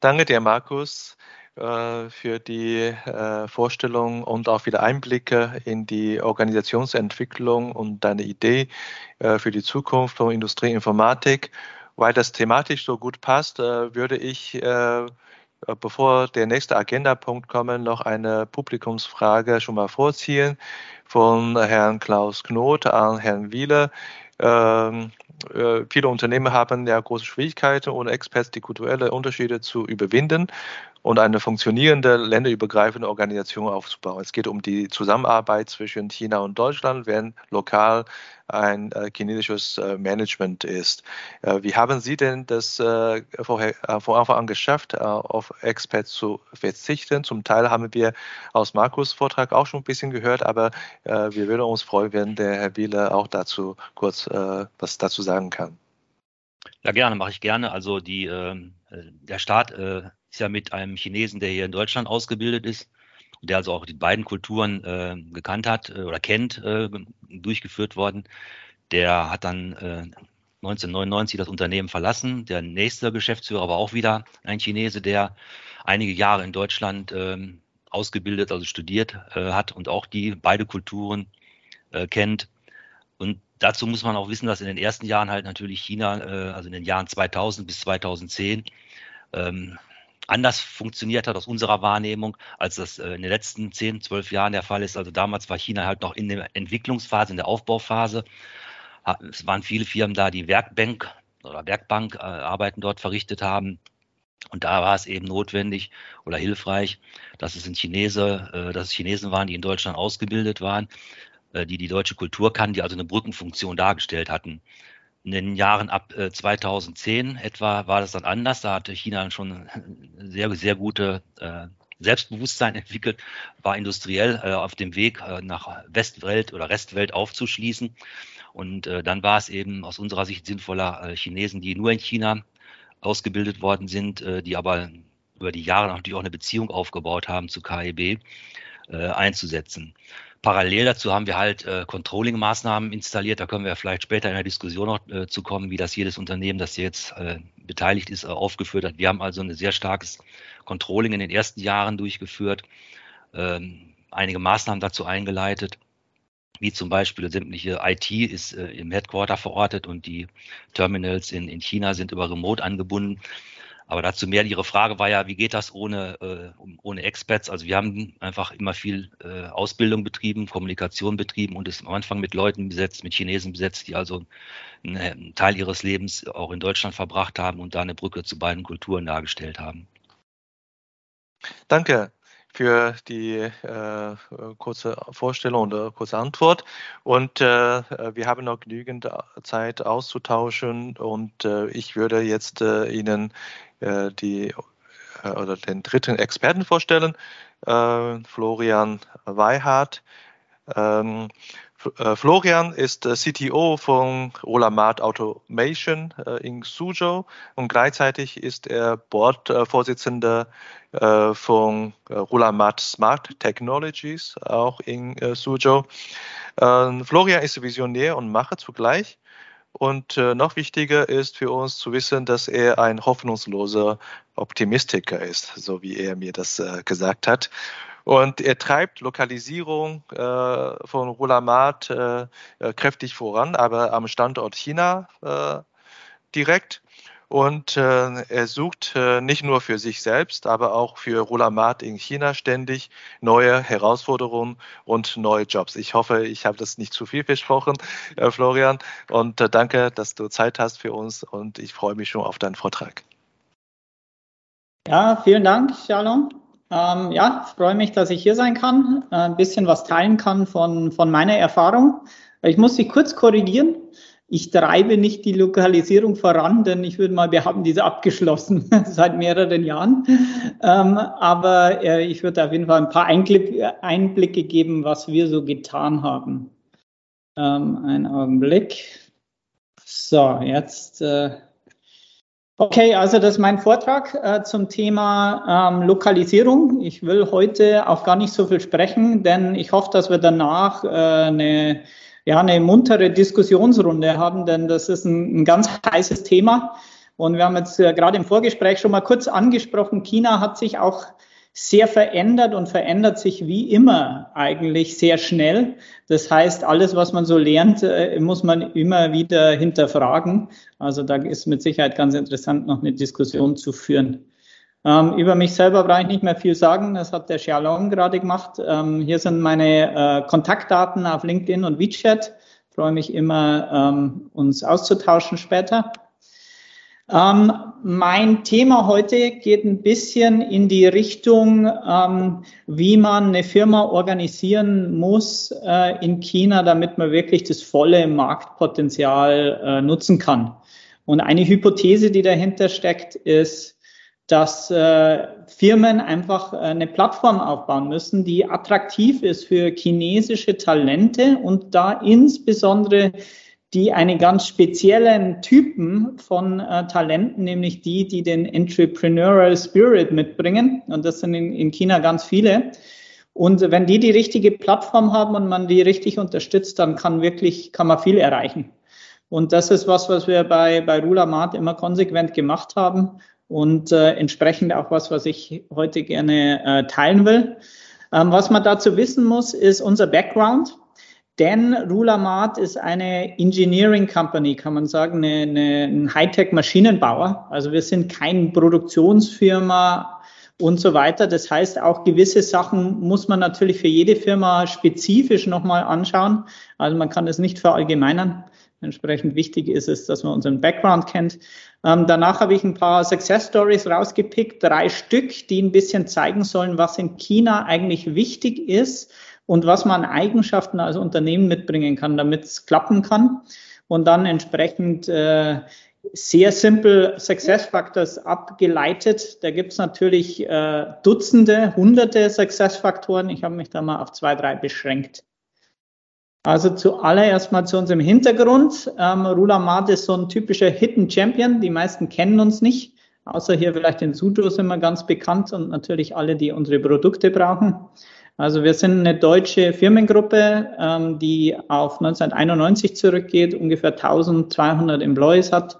Danke dir, Markus, äh, für die äh, Vorstellung und auch wieder Einblicke in die Organisationsentwicklung und deine Idee für die Zukunft von Industrieinformatik. Weil das thematisch so gut passt, würde ich bevor der nächste Agendapunkt kommt, noch eine Publikumsfrage schon mal vorziehen von Herrn Klaus Knot an Herrn Wieler. Ähm, äh, viele Unternehmen haben ja große Schwierigkeiten, ohne Experts die kulturellen Unterschiede zu überwinden. Und eine funktionierende länderübergreifende Organisation aufzubauen. Es geht um die Zusammenarbeit zwischen China und Deutschland, wenn lokal ein äh, chinesisches äh, Management ist. Äh, wie haben Sie denn das äh, vorher, äh, von Anfang an geschafft, äh, auf Experts zu verzichten? Zum Teil haben wir aus Markus Vortrag auch schon ein bisschen gehört, aber wir würden uns freuen, wenn der Herr Wieler auch dazu kurz was dazu sagen kann. Ja, gerne, mache ich gerne. Also die, ähm, der Staat ist ja mit einem Chinesen, der hier in Deutschland ausgebildet ist, der also auch die beiden Kulturen äh, gekannt hat äh, oder kennt, äh, durchgeführt worden. Der hat dann äh, 1999 das Unternehmen verlassen. Der nächste Geschäftsführer war auch wieder ein Chinese, der einige Jahre in Deutschland ähm, ausgebildet, also studiert äh, hat und auch die beide Kulturen äh, kennt. Und dazu muss man auch wissen, dass in den ersten Jahren halt natürlich China, äh, also in den Jahren 2000 bis 2010, ähm, anders funktioniert hat aus unserer Wahrnehmung, als das äh, in den letzten 10, 12 Jahren der Fall ist. Also damals war China halt noch in der Entwicklungsphase, in der Aufbauphase. Es waren viele Firmen da, die Werkbank oder Werkbankarbeiten äh, dort verrichtet haben. Und da war es eben notwendig oder hilfreich, dass es in Chinese, äh, dass es Chinesen waren, die in Deutschland ausgebildet waren, die die deutsche Kultur kannten, die also eine Brückenfunktion dargestellt hatten. In den Jahren ab 2010 äh, etwa war das dann anders. Da hatte China schon sehr, sehr gute äh, Selbstbewusstsein entwickelt, war industriell äh, auf dem Weg nach Westwelt oder Restwelt aufzuschließen. Und dann war es eben aus unserer Sicht sinnvoller, Chinesen, die nur in China ausgebildet worden sind, die aber über die Jahre natürlich auch eine Beziehung aufgebaut haben zu KEB, einzusetzen. Parallel dazu haben wir halt äh, Controlling-Maßnahmen installiert. Da können wir vielleicht später in der Diskussion noch äh, zu kommen, wie das jedes Unternehmen, das jetzt äh, beteiligt ist, äh, aufgeführt hat. Wir haben also ein sehr starkes Controlling in den ersten Jahren durchgeführt, ähm, einige Maßnahmen dazu eingeleitet, wie zum Beispiel sämtliche IT ist äh, im Headquarter verortet und die Terminals in, in China sind über Remote angebunden. Aber dazu mehr, Ihre Frage war ja, wie geht das ohne, äh, ohne Experts? Also wir haben einfach immer viel äh, Ausbildung betrieben, Kommunikation betrieben und es am Anfang mit Leuten besetzt, mit Chinesen besetzt, die also einen Teil ihres Lebens auch in Deutschland verbracht haben und da eine Brücke zu beiden Kulturen dargestellt haben. Danke für die äh, kurze Vorstellung oder kurze Antwort. Und äh, wir haben noch genügend Zeit auszutauschen. Und äh, ich würde jetzt äh, Ihnen äh, die äh, oder den dritten Experten vorstellen, äh, Florian Weihardt. Ähm, Florian ist CTO von Olamat Automation in Suzhou und gleichzeitig ist er Boardvorsitzender von Olamat Smart Technologies, auch in Suzhou. Ähm, Florian ist Visionär und Macher zugleich und äh, noch wichtiger ist für uns zu wissen, dass er ein hoffnungsloser Optimistiker ist, so wie er mir das äh, gesagt hat. Und er treibt Lokalisierung äh, von Rulamat äh, äh, kräftig voran, aber am Standort China äh, direkt. Und äh, er sucht äh, nicht nur für sich selbst, aber auch für Rulamat in China ständig neue Herausforderungen und neue Jobs. Ich hoffe, ich habe das nicht zu viel versprochen, Florian. Und danke, dass du Zeit hast für uns und ich freue mich schon auf deinen Vortrag. Ja, vielen Dank, Shalom. Ähm, ja, freue mich, dass ich hier sein kann, äh, ein bisschen was teilen kann von, von meiner Erfahrung. Ich muss Sie kurz korrigieren ich treibe nicht die Lokalisierung voran, denn ich würde mal behaupten, die ist abgeschlossen seit mehreren Jahren. Ähm, aber äh, ich würde auf jeden Fall ein paar Einblicke geben, was wir so getan haben. Ähm, einen Augenblick. So, jetzt. Äh, okay, also das ist mein Vortrag äh, zum Thema ähm, Lokalisierung. Ich will heute auch gar nicht so viel sprechen, denn ich hoffe, dass wir danach äh, eine ja, eine muntere Diskussionsrunde haben, denn das ist ein, ein ganz heißes Thema. Und wir haben jetzt äh, gerade im Vorgespräch schon mal kurz angesprochen, China hat sich auch sehr verändert und verändert sich wie immer eigentlich sehr schnell. Das heißt, alles, was man so lernt, äh, muss man immer wieder hinterfragen. Also da ist mit Sicherheit ganz interessant, noch eine Diskussion zu führen. Ähm, über mich selber brauche ich nicht mehr viel sagen. Das hat der Xiaolong gerade gemacht. Ähm, hier sind meine äh, Kontaktdaten auf LinkedIn und WeChat. Ich freue mich immer, ähm, uns auszutauschen später. Ähm, mein Thema heute geht ein bisschen in die Richtung, ähm, wie man eine Firma organisieren muss äh, in China, damit man wirklich das volle Marktpotenzial äh, nutzen kann. Und eine Hypothese, die dahinter steckt, ist, dass äh, Firmen einfach äh, eine Plattform aufbauen müssen, die attraktiv ist für chinesische Talente und da insbesondere die einen ganz speziellen Typen von äh, Talenten, nämlich die, die den Entrepreneurial Spirit mitbringen. Und das sind in, in China ganz viele. Und wenn die die richtige Plattform haben und man die richtig unterstützt, dann kann wirklich, kann man viel erreichen. Und das ist was, was wir bei, bei Rula Mart immer konsequent gemacht haben und äh, entsprechend auch was, was ich heute gerne äh, teilen will. Ähm, was man dazu wissen muss, ist unser Background. Denn Rulamat ist eine Engineering Company, kann man sagen, eine, eine, ein Hightech-Maschinenbauer. Also wir sind keine Produktionsfirma und so weiter. Das heißt, auch gewisse Sachen muss man natürlich für jede Firma spezifisch nochmal anschauen. Also man kann es nicht verallgemeinern. Entsprechend wichtig ist es, dass man unseren Background kennt. Ähm, danach habe ich ein paar Success Stories rausgepickt, drei Stück, die ein bisschen zeigen sollen, was in China eigentlich wichtig ist und was man Eigenschaften als Unternehmen mitbringen kann, damit es klappen kann. Und dann entsprechend äh, sehr simpel Success Factors abgeleitet. Da gibt es natürlich äh, Dutzende, hunderte Success Faktoren. Ich habe mich da mal auf zwei, drei beschränkt. Also zuallererst mal zu unserem Hintergrund. Ähm, Rula Mart ist so ein typischer Hidden Champion. Die meisten kennen uns nicht. Außer hier vielleicht in Suzhou sind wir ganz bekannt und natürlich alle, die unsere Produkte brauchen. Also wir sind eine deutsche Firmengruppe, ähm, die auf 1991 zurückgeht, ungefähr 1200 Employees hat,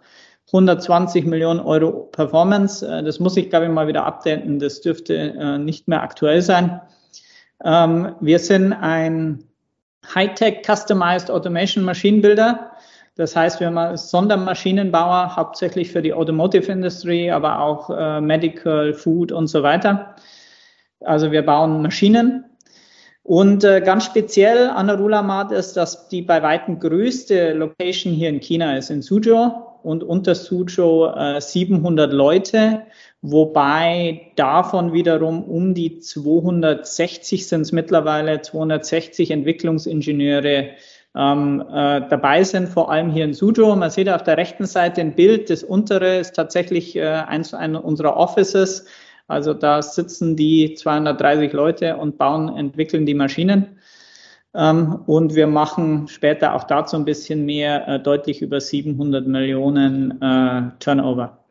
120 Millionen Euro Performance. Äh, das muss ich, glaube ich, mal wieder updaten. Das dürfte äh, nicht mehr aktuell sein. Ähm, wir sind ein Hightech Customized Automation Maschinenbuilder. Das heißt, wir haben Sondermaschinenbauer, hauptsächlich für die Automotive Industry, aber auch äh, Medical, Food und so weiter. Also wir bauen Maschinen. Und äh, ganz speziell an der Rulamat ist, dass die bei weitem größte Location hier in China ist, in Suzhou und unter Suzhou äh, 700 Leute, wobei davon wiederum um die 260 sind es mittlerweile, 260 Entwicklungsingenieure ähm, äh, dabei sind, vor allem hier in Suzhou. Man sieht auf der rechten Seite ein Bild, das untere ist tatsächlich äh, eins einer unserer Offices. Also da sitzen die 230 Leute und bauen, entwickeln die Maschinen. Ähm, und wir machen später auch dazu ein bisschen mehr, äh, deutlich über 700 Millionen äh, Turnover.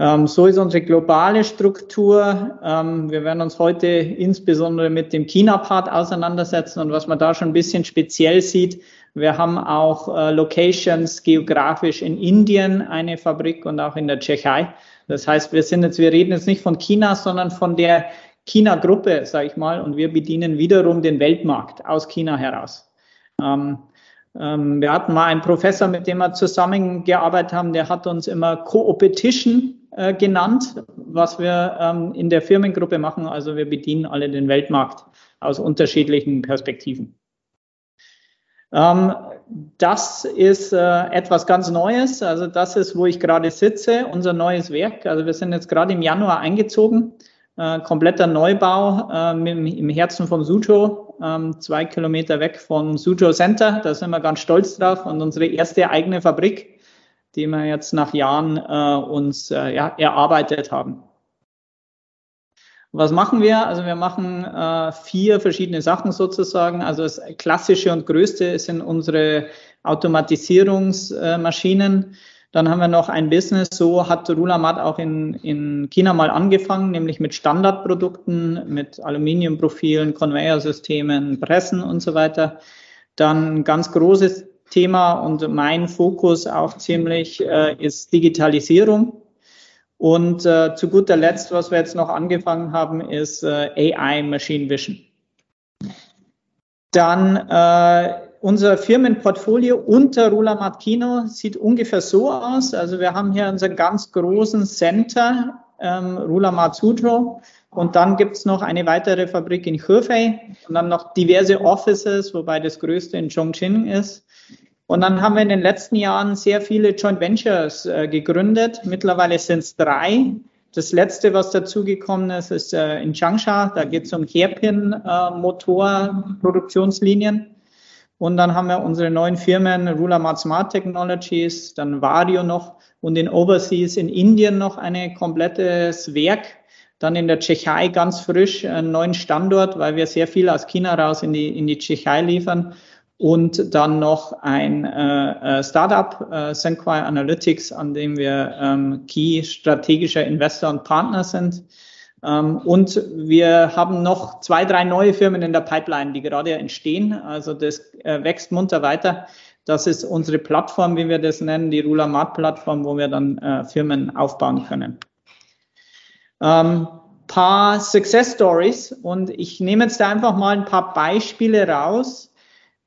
Ähm, so ist unsere globale Struktur. Ähm, wir werden uns heute insbesondere mit dem China-Part auseinandersetzen und was man da schon ein bisschen speziell sieht, wir haben auch äh, Locations geografisch in Indien eine Fabrik und auch in der Tschechei. Das heißt, wir sind jetzt, wir reden jetzt nicht von China, sondern von der China-Gruppe, sage ich mal, und wir bedienen wiederum den Weltmarkt aus China heraus. Ähm, ähm, wir hatten mal einen Professor, mit dem wir zusammengearbeitet haben, der hat uns immer Co-Opetition äh, genannt, was wir ähm, in der Firmengruppe machen. Also wir bedienen alle den Weltmarkt aus unterschiedlichen Perspektiven. Ähm, das ist äh, etwas ganz Neues. Also das ist, wo ich gerade sitze, unser neues Werk. Also wir sind jetzt gerade im Januar eingezogen. Äh, kompletter Neubau äh, im, im, Herzen von Suzhou, ähm, zwei Kilometer weg vom Suzhou Center. Da sind wir ganz stolz drauf und unsere erste eigene Fabrik, die wir jetzt nach Jahren äh, uns äh, ja, erarbeitet haben. Was machen wir? Also wir machen äh, vier verschiedene Sachen sozusagen. Also das klassische und größte sind unsere Automatisierungsmaschinen. Dann haben wir noch ein Business, so hat Rulamat auch in, in China mal angefangen, nämlich mit Standardprodukten, mit Aluminiumprofilen, Conveyor-Systemen, Pressen und so weiter. Dann ganz großes Thema und mein Fokus auch ziemlich äh, ist Digitalisierung. Und äh, zu guter Letzt, was wir jetzt noch angefangen haben, ist äh, AI Machine Vision. Dann äh, unser Firmenportfolio unter Rula Martino sieht ungefähr so aus. Also wir haben hier unseren ganz großen Center, ähm, Rula Matsutro. Und dann gibt's noch eine weitere Fabrik in Hefei und dann noch diverse Offices, wobei das größte in Chongqing ist. Und dann haben wir in den letzten Jahren sehr viele Joint Ventures äh, gegründet. Mittlerweile sind es drei. Das letzte, was dazugekommen ist, ist äh, in Changsha. Da geht es um Hairpin-Motor-Produktionslinien. Äh, und dann haben wir unsere neuen Firmen, Ruler Smart Technologies, dann Vario noch und in Overseas in Indien noch ein komplettes Werk. Dann in der Tschechei ganz frisch einen neuen Standort, weil wir sehr viel aus China raus in die, in die Tschechei liefern. Und dann noch ein äh, äh Startup, äh, Senquire Analytics, an dem wir ähm, Key strategischer Investor und Partner sind. Ähm, und wir haben noch zwei, drei neue Firmen in der Pipeline, die gerade entstehen. Also das äh, wächst munter weiter. Das ist unsere Plattform, wie wir das nennen, die Rulamat-Plattform, wo wir dann äh, Firmen aufbauen können. Ähm, paar Success Stories und ich nehme jetzt da einfach mal ein paar Beispiele raus,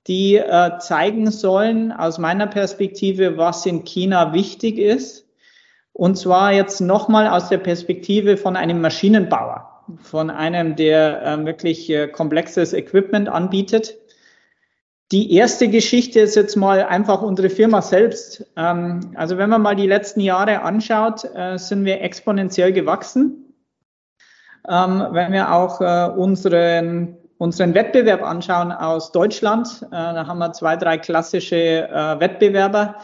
die äh, zeigen sollen aus meiner Perspektive, was in China wichtig ist und zwar jetzt nochmal aus der Perspektive von einem Maschinenbauer, von einem, der äh, wirklich äh, komplexes Equipment anbietet. Die erste Geschichte ist jetzt mal einfach unsere Firma selbst. Ähm, also wenn man mal die letzten Jahre anschaut, äh, sind wir exponentiell gewachsen. Ähm, wenn wir auch äh, unseren, unseren Wettbewerb anschauen aus Deutschland, äh, da haben wir zwei, drei klassische äh, Wettbewerber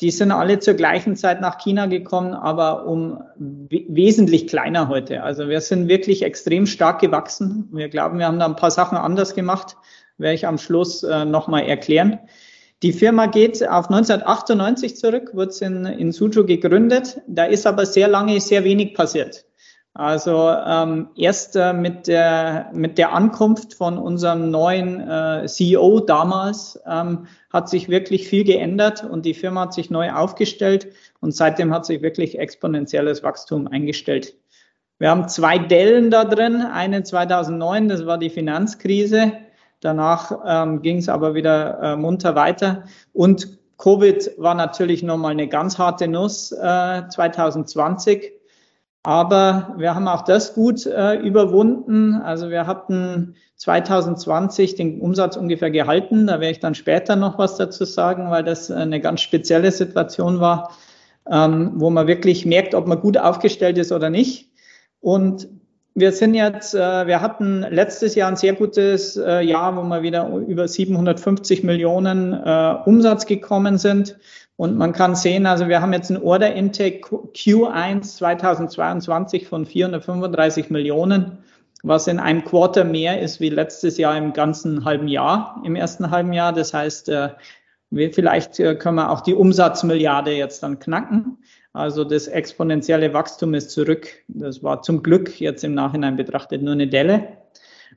die sind alle zur gleichen Zeit nach China gekommen, aber um wesentlich kleiner heute. Also wir sind wirklich extrem stark gewachsen. Wir glauben, wir haben da ein paar Sachen anders gemacht, werde ich am Schluss äh, nochmal erklären. Die Firma geht auf 1998 zurück, wird in, in Suzhou gegründet. Da ist aber sehr lange sehr wenig passiert. Also ähm, erst äh, mit, der, mit der Ankunft von unserem neuen äh, CEO damals ähm, hat sich wirklich viel geändert und die Firma hat sich neu aufgestellt und seitdem hat sich wirklich exponentielles Wachstum eingestellt. Wir haben zwei Dellen da drin, eine 2009, das war die Finanzkrise, danach ähm, ging es aber wieder äh, munter weiter. Und Covid war natürlich nochmal eine ganz harte Nuss äh, 2020 aber wir haben auch das gut äh, überwunden. Also wir hatten 2020 den Umsatz ungefähr gehalten. Da werde ich dann später noch was dazu sagen, weil das eine ganz spezielle Situation war, ähm, wo man wirklich merkt, ob man gut aufgestellt ist oder nicht. Und wir sind jetzt, äh, wir hatten letztes Jahr ein sehr gutes äh, Jahr, wo wir wieder über 750 Millionen äh, Umsatz gekommen sind. Und man kann sehen, also wir haben jetzt ein Order Intake Q1 2022 von 435 Millionen, was in einem Quarter mehr ist wie letztes Jahr im ganzen halben Jahr, im ersten halben Jahr. Das heißt, äh, wir, vielleicht äh, können wir auch die Umsatzmilliarde jetzt dann knacken. Also das exponentielle Wachstum ist zurück. Das war zum Glück jetzt im Nachhinein betrachtet nur eine Delle.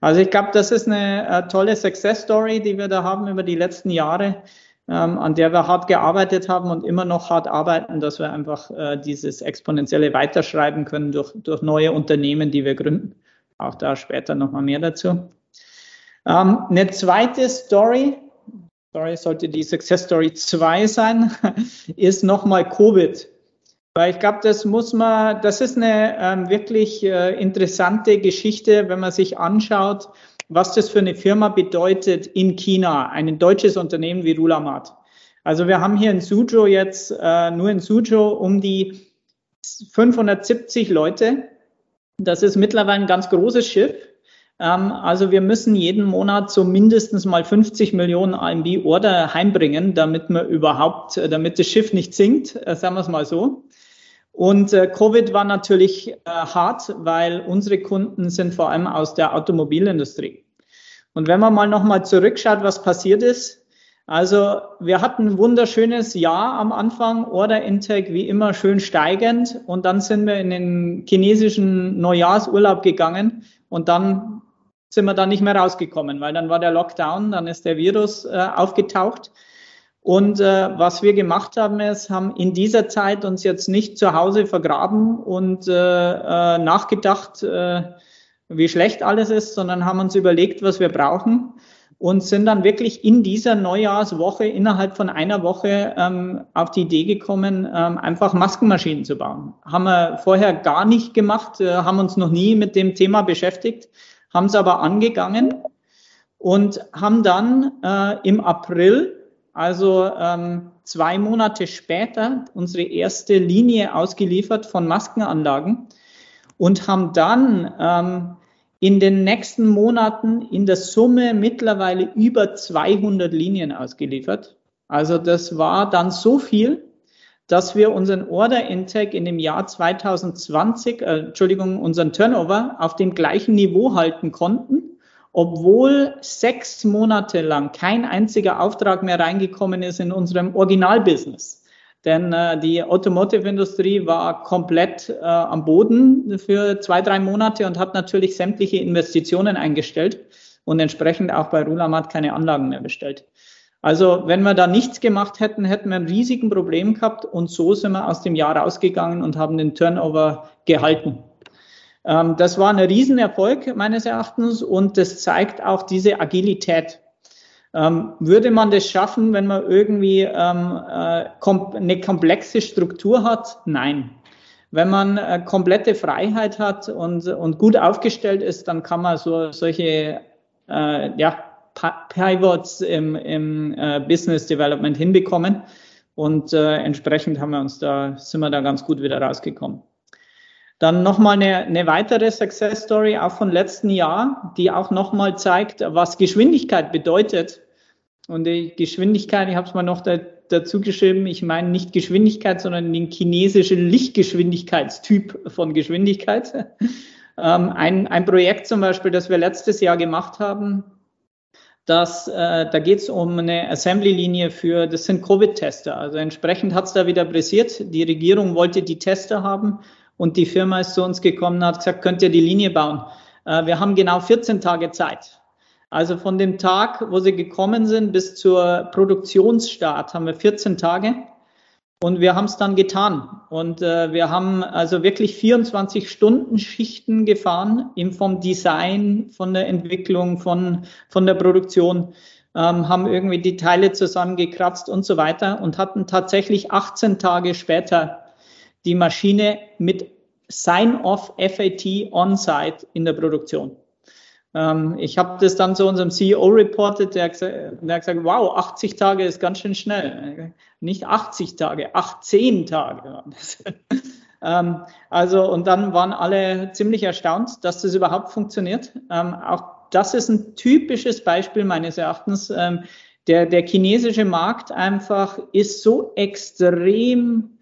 Also ich glaube, das ist eine äh, tolle Success Story, die wir da haben über die letzten Jahre ähm, an der wir hart gearbeitet haben und immer noch hart arbeiten, dass wir einfach äh, dieses exponentielle weiterschreiben können durch, durch neue Unternehmen, die wir gründen. Auch da später nochmal mehr dazu. Ähm, eine zweite Story, Story sollte die Success Story 2 sein, ist nochmal Covid. Weil ich glaube, das muss man, das ist eine ähm, wirklich äh, interessante Geschichte, wenn man sich anschaut, was das für eine Firma bedeutet in China, ein deutsches Unternehmen wie Rulamat. Also wir haben hier in Suzhou jetzt äh, nur in Suzhou um die 570 Leute. Das ist mittlerweile ein ganz großes Schiff. Ähm, also wir müssen jeden Monat so mindestens mal 50 Millionen AMB Order heimbringen, damit man überhaupt, äh, damit das Schiff nicht sinkt, äh, sagen wir es mal so. Und äh, Covid war natürlich äh, hart, weil unsere Kunden sind vor allem aus der Automobilindustrie. Und wenn man mal nochmal zurückschaut, was passiert ist, also wir hatten ein wunderschönes Jahr am Anfang, Order Intake wie immer schön steigend und dann sind wir in den chinesischen Neujahrsurlaub gegangen und dann sind wir da nicht mehr rausgekommen, weil dann war der Lockdown, dann ist der Virus äh, aufgetaucht und äh, was wir gemacht haben, ist, haben in dieser Zeit uns jetzt nicht zu Hause vergraben und äh, äh, nachgedacht, äh, wie schlecht alles ist, sondern haben uns überlegt, was wir brauchen und sind dann wirklich in dieser Neujahrswoche innerhalb von einer Woche ähm, auf die Idee gekommen, ähm, einfach Maskenmaschinen zu bauen. Haben wir vorher gar nicht gemacht, äh, haben uns noch nie mit dem Thema beschäftigt, haben es aber angegangen und haben dann äh, im April also ähm, zwei Monate später, unsere erste Linie ausgeliefert von Maskenanlagen und haben dann ähm, in den nächsten Monaten in der Summe mittlerweile über 200 Linien ausgeliefert. Also das war dann so viel, dass wir unseren Order Intake in dem Jahr 2020, äh, Entschuldigung, unseren Turnover auf dem gleichen Niveau halten konnten, obwohl sechs Monate lang kein einziger Auftrag mehr reingekommen ist in unserem Originalbusiness. Denn äh, die Automotive-Industrie war komplett äh, am Boden für zwei, drei Monate und hat natürlich sämtliche Investitionen eingestellt und entsprechend auch bei Rulamat keine Anlagen mehr bestellt. Also wenn wir da nichts gemacht hätten, hätten wir ein riesigen Problem gehabt und so sind wir aus dem Jahr rausgegangen und haben den Turnover gehalten. Ähm, das war ein Riesenerfolg meines Erachtens und das zeigt auch diese Agilität. Ähm, würde man das schaffen, wenn man irgendwie ähm, äh, eine komplexe Struktur hat? Nein. Wenn man äh, komplette Freiheit hat und, und gut aufgestellt ist, dann kann man so solche äh, ja, Pivots im, im Business Development hinbekommen. Und entsprechend haben wir uns da, sind wir da ganz gut wieder rausgekommen. Dann nochmal eine, eine weitere Success Story auch von letzten Jahr, die auch nochmal zeigt, was Geschwindigkeit bedeutet. Und die Geschwindigkeit, ich habe es mal noch da, dazu geschrieben, ich meine nicht Geschwindigkeit, sondern den chinesischen Lichtgeschwindigkeitstyp von Geschwindigkeit. ähm, ein, ein Projekt zum Beispiel, das wir letztes Jahr gemacht haben, dass äh, da geht es um eine Assembly-Linie für, das sind Covid-Tester. Also entsprechend hat es da wieder pressiert. Die Regierung wollte die Tester haben und die Firma ist zu uns gekommen und hat gesagt, könnt ihr die Linie bauen? Äh, wir haben genau 14 Tage Zeit. Also von dem Tag, wo sie gekommen sind, bis zur Produktionsstart haben wir 14 Tage. Und wir haben es dann getan. Und äh, wir haben also wirklich 24 Stunden Schichten gefahren, eben vom Design, von der Entwicklung, von, von der Produktion, ähm, haben irgendwie die Teile zusammengekratzt und so weiter und hatten tatsächlich 18 Tage später die Maschine mit Sign-off FAT on-site in der Produktion. Ähm, ich habe das dann zu unserem CEO reportet, der, der hat gesagt, wow, 80 Tage ist ganz schön schnell. Nicht 80 Tage, 18 Tage. ähm, also, und dann waren alle ziemlich erstaunt, dass das überhaupt funktioniert. Ähm, auch das ist ein typisches Beispiel meines Erachtens. Ähm, der, der chinesische Markt einfach ist so extrem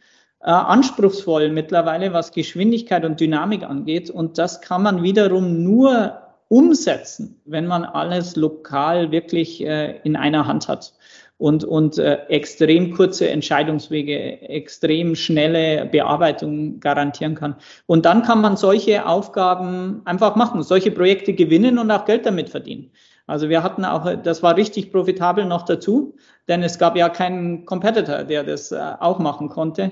äh, anspruchsvoll mittlerweile, was Geschwindigkeit und Dynamik angeht. Und das kann man wiederum nur umsetzen, wenn man alles lokal wirklich äh, in einer Hand hat und, und äh, extrem kurze Entscheidungswege, extrem schnelle Bearbeitung garantieren kann. Und dann kann man solche Aufgaben einfach machen, solche Projekte gewinnen und auch Geld damit verdienen. Also wir hatten auch, das war richtig profitabel noch dazu, denn es gab ja keinen Competitor, der das äh, auch machen konnte.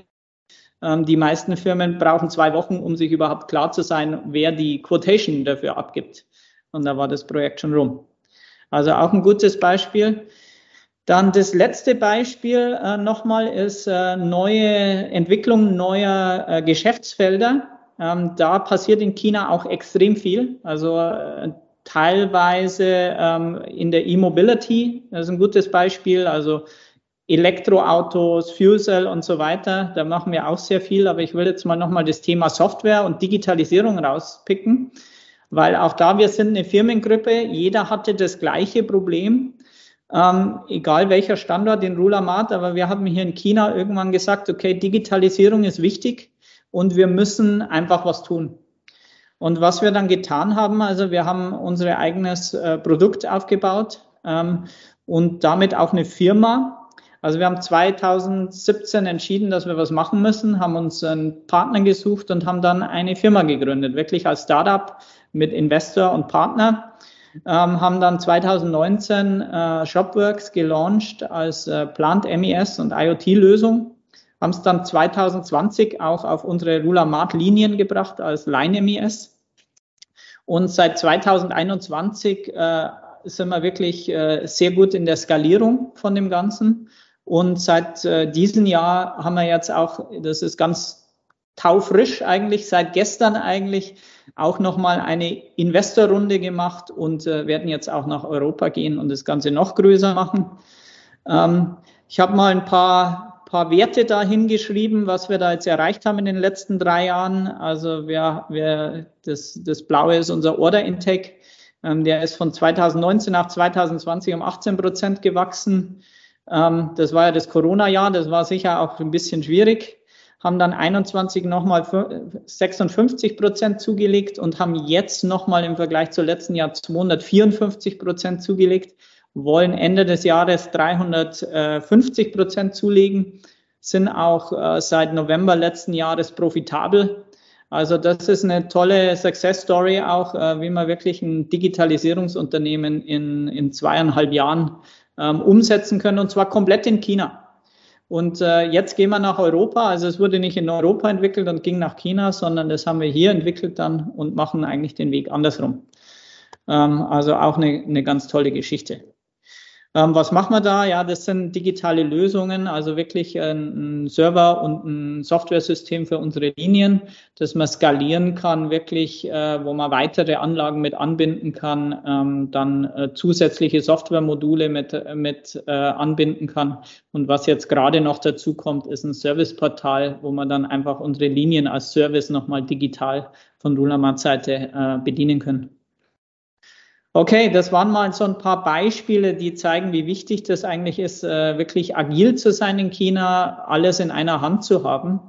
Ähm, die meisten Firmen brauchen zwei Wochen, um sich überhaupt klar zu sein, wer die Quotation dafür abgibt und da war das Projekt schon rum. Also auch ein gutes Beispiel. Dann das letzte Beispiel äh, nochmal ist äh, neue Entwicklung neuer äh, Geschäftsfelder. Ähm, da passiert in China auch extrem viel. Also äh, teilweise ähm, in der E-Mobility, das ist ein gutes Beispiel. Also Elektroautos, Fuel Cell und so weiter. Da machen wir auch sehr viel. Aber ich will jetzt mal nochmal das Thema Software und Digitalisierung rauspicken weil auch da wir sind eine Firmengruppe, jeder hatte das gleiche Problem, ähm, egal welcher Standort in Rulamat, aber wir haben hier in China irgendwann gesagt, okay, Digitalisierung ist wichtig und wir müssen einfach was tun. Und was wir dann getan haben, also wir haben unser eigenes äh, Produkt aufgebaut ähm, und damit auch eine Firma. Also wir haben 2017 entschieden, dass wir was machen müssen, haben uns einen Partner gesucht und haben dann eine Firma gegründet, wirklich als Startup mit Investor und Partner. Ähm, haben dann 2019 äh, Shopworks gelauncht als äh, Plant MES und IoT-Lösung. Haben es dann 2020 auch auf unsere Rula-Mart-Linien gebracht als Line MES. Und seit 2021 äh, sind wir wirklich äh, sehr gut in der Skalierung von dem Ganzen. Und seit äh, diesem Jahr haben wir jetzt auch, das ist ganz taufrisch eigentlich, seit gestern eigentlich, auch nochmal eine Investorrunde gemacht und äh, werden jetzt auch nach Europa gehen und das Ganze noch größer machen. Ähm, ich habe mal ein paar, paar Werte da hingeschrieben, was wir da jetzt erreicht haben in den letzten drei Jahren. Also wir, wir, das, das Blaue ist unser Order Intake. Ähm, der ist von 2019 auf 2020 um 18 Prozent gewachsen. Ähm, das war ja das Corona-Jahr, das war sicher auch ein bisschen schwierig haben dann 21 nochmal 56 Prozent zugelegt und haben jetzt nochmal im Vergleich zum letzten Jahr 254 Prozent zugelegt, wollen Ende des Jahres 350 Prozent zulegen, sind auch äh, seit November letzten Jahres profitabel. Also das ist eine tolle Success Story auch, äh, wie man wirklich ein Digitalisierungsunternehmen in, in zweieinhalb Jahren ähm, umsetzen können und zwar komplett in China. Und äh, jetzt gehen wir nach Europa. Also es wurde nicht in Europa entwickelt und ging nach China, sondern das haben wir hier entwickelt dann und machen eigentlich den Weg andersrum. Ähm, also auch eine, eine ganz tolle Geschichte. Ähm, was machen wir da? Ja, das sind digitale Lösungen, also wirklich ein, ein Server und ein Softwaresystem für unsere Linien, dass man skalieren kann, wirklich, äh, wo man weitere Anlagen mit anbinden kann, ähm, dann äh, zusätzliche Softwaremodule mit, mit äh, anbinden kann. Und was jetzt gerade noch dazu kommt, ist ein Serviceportal, wo man dann einfach unsere Linien als Service nochmal digital von Rulamat-Seite äh, bedienen können. Okay, das waren mal so ein paar Beispiele, die zeigen, wie wichtig das eigentlich ist, äh, wirklich agil zu sein in China, alles in einer Hand zu haben.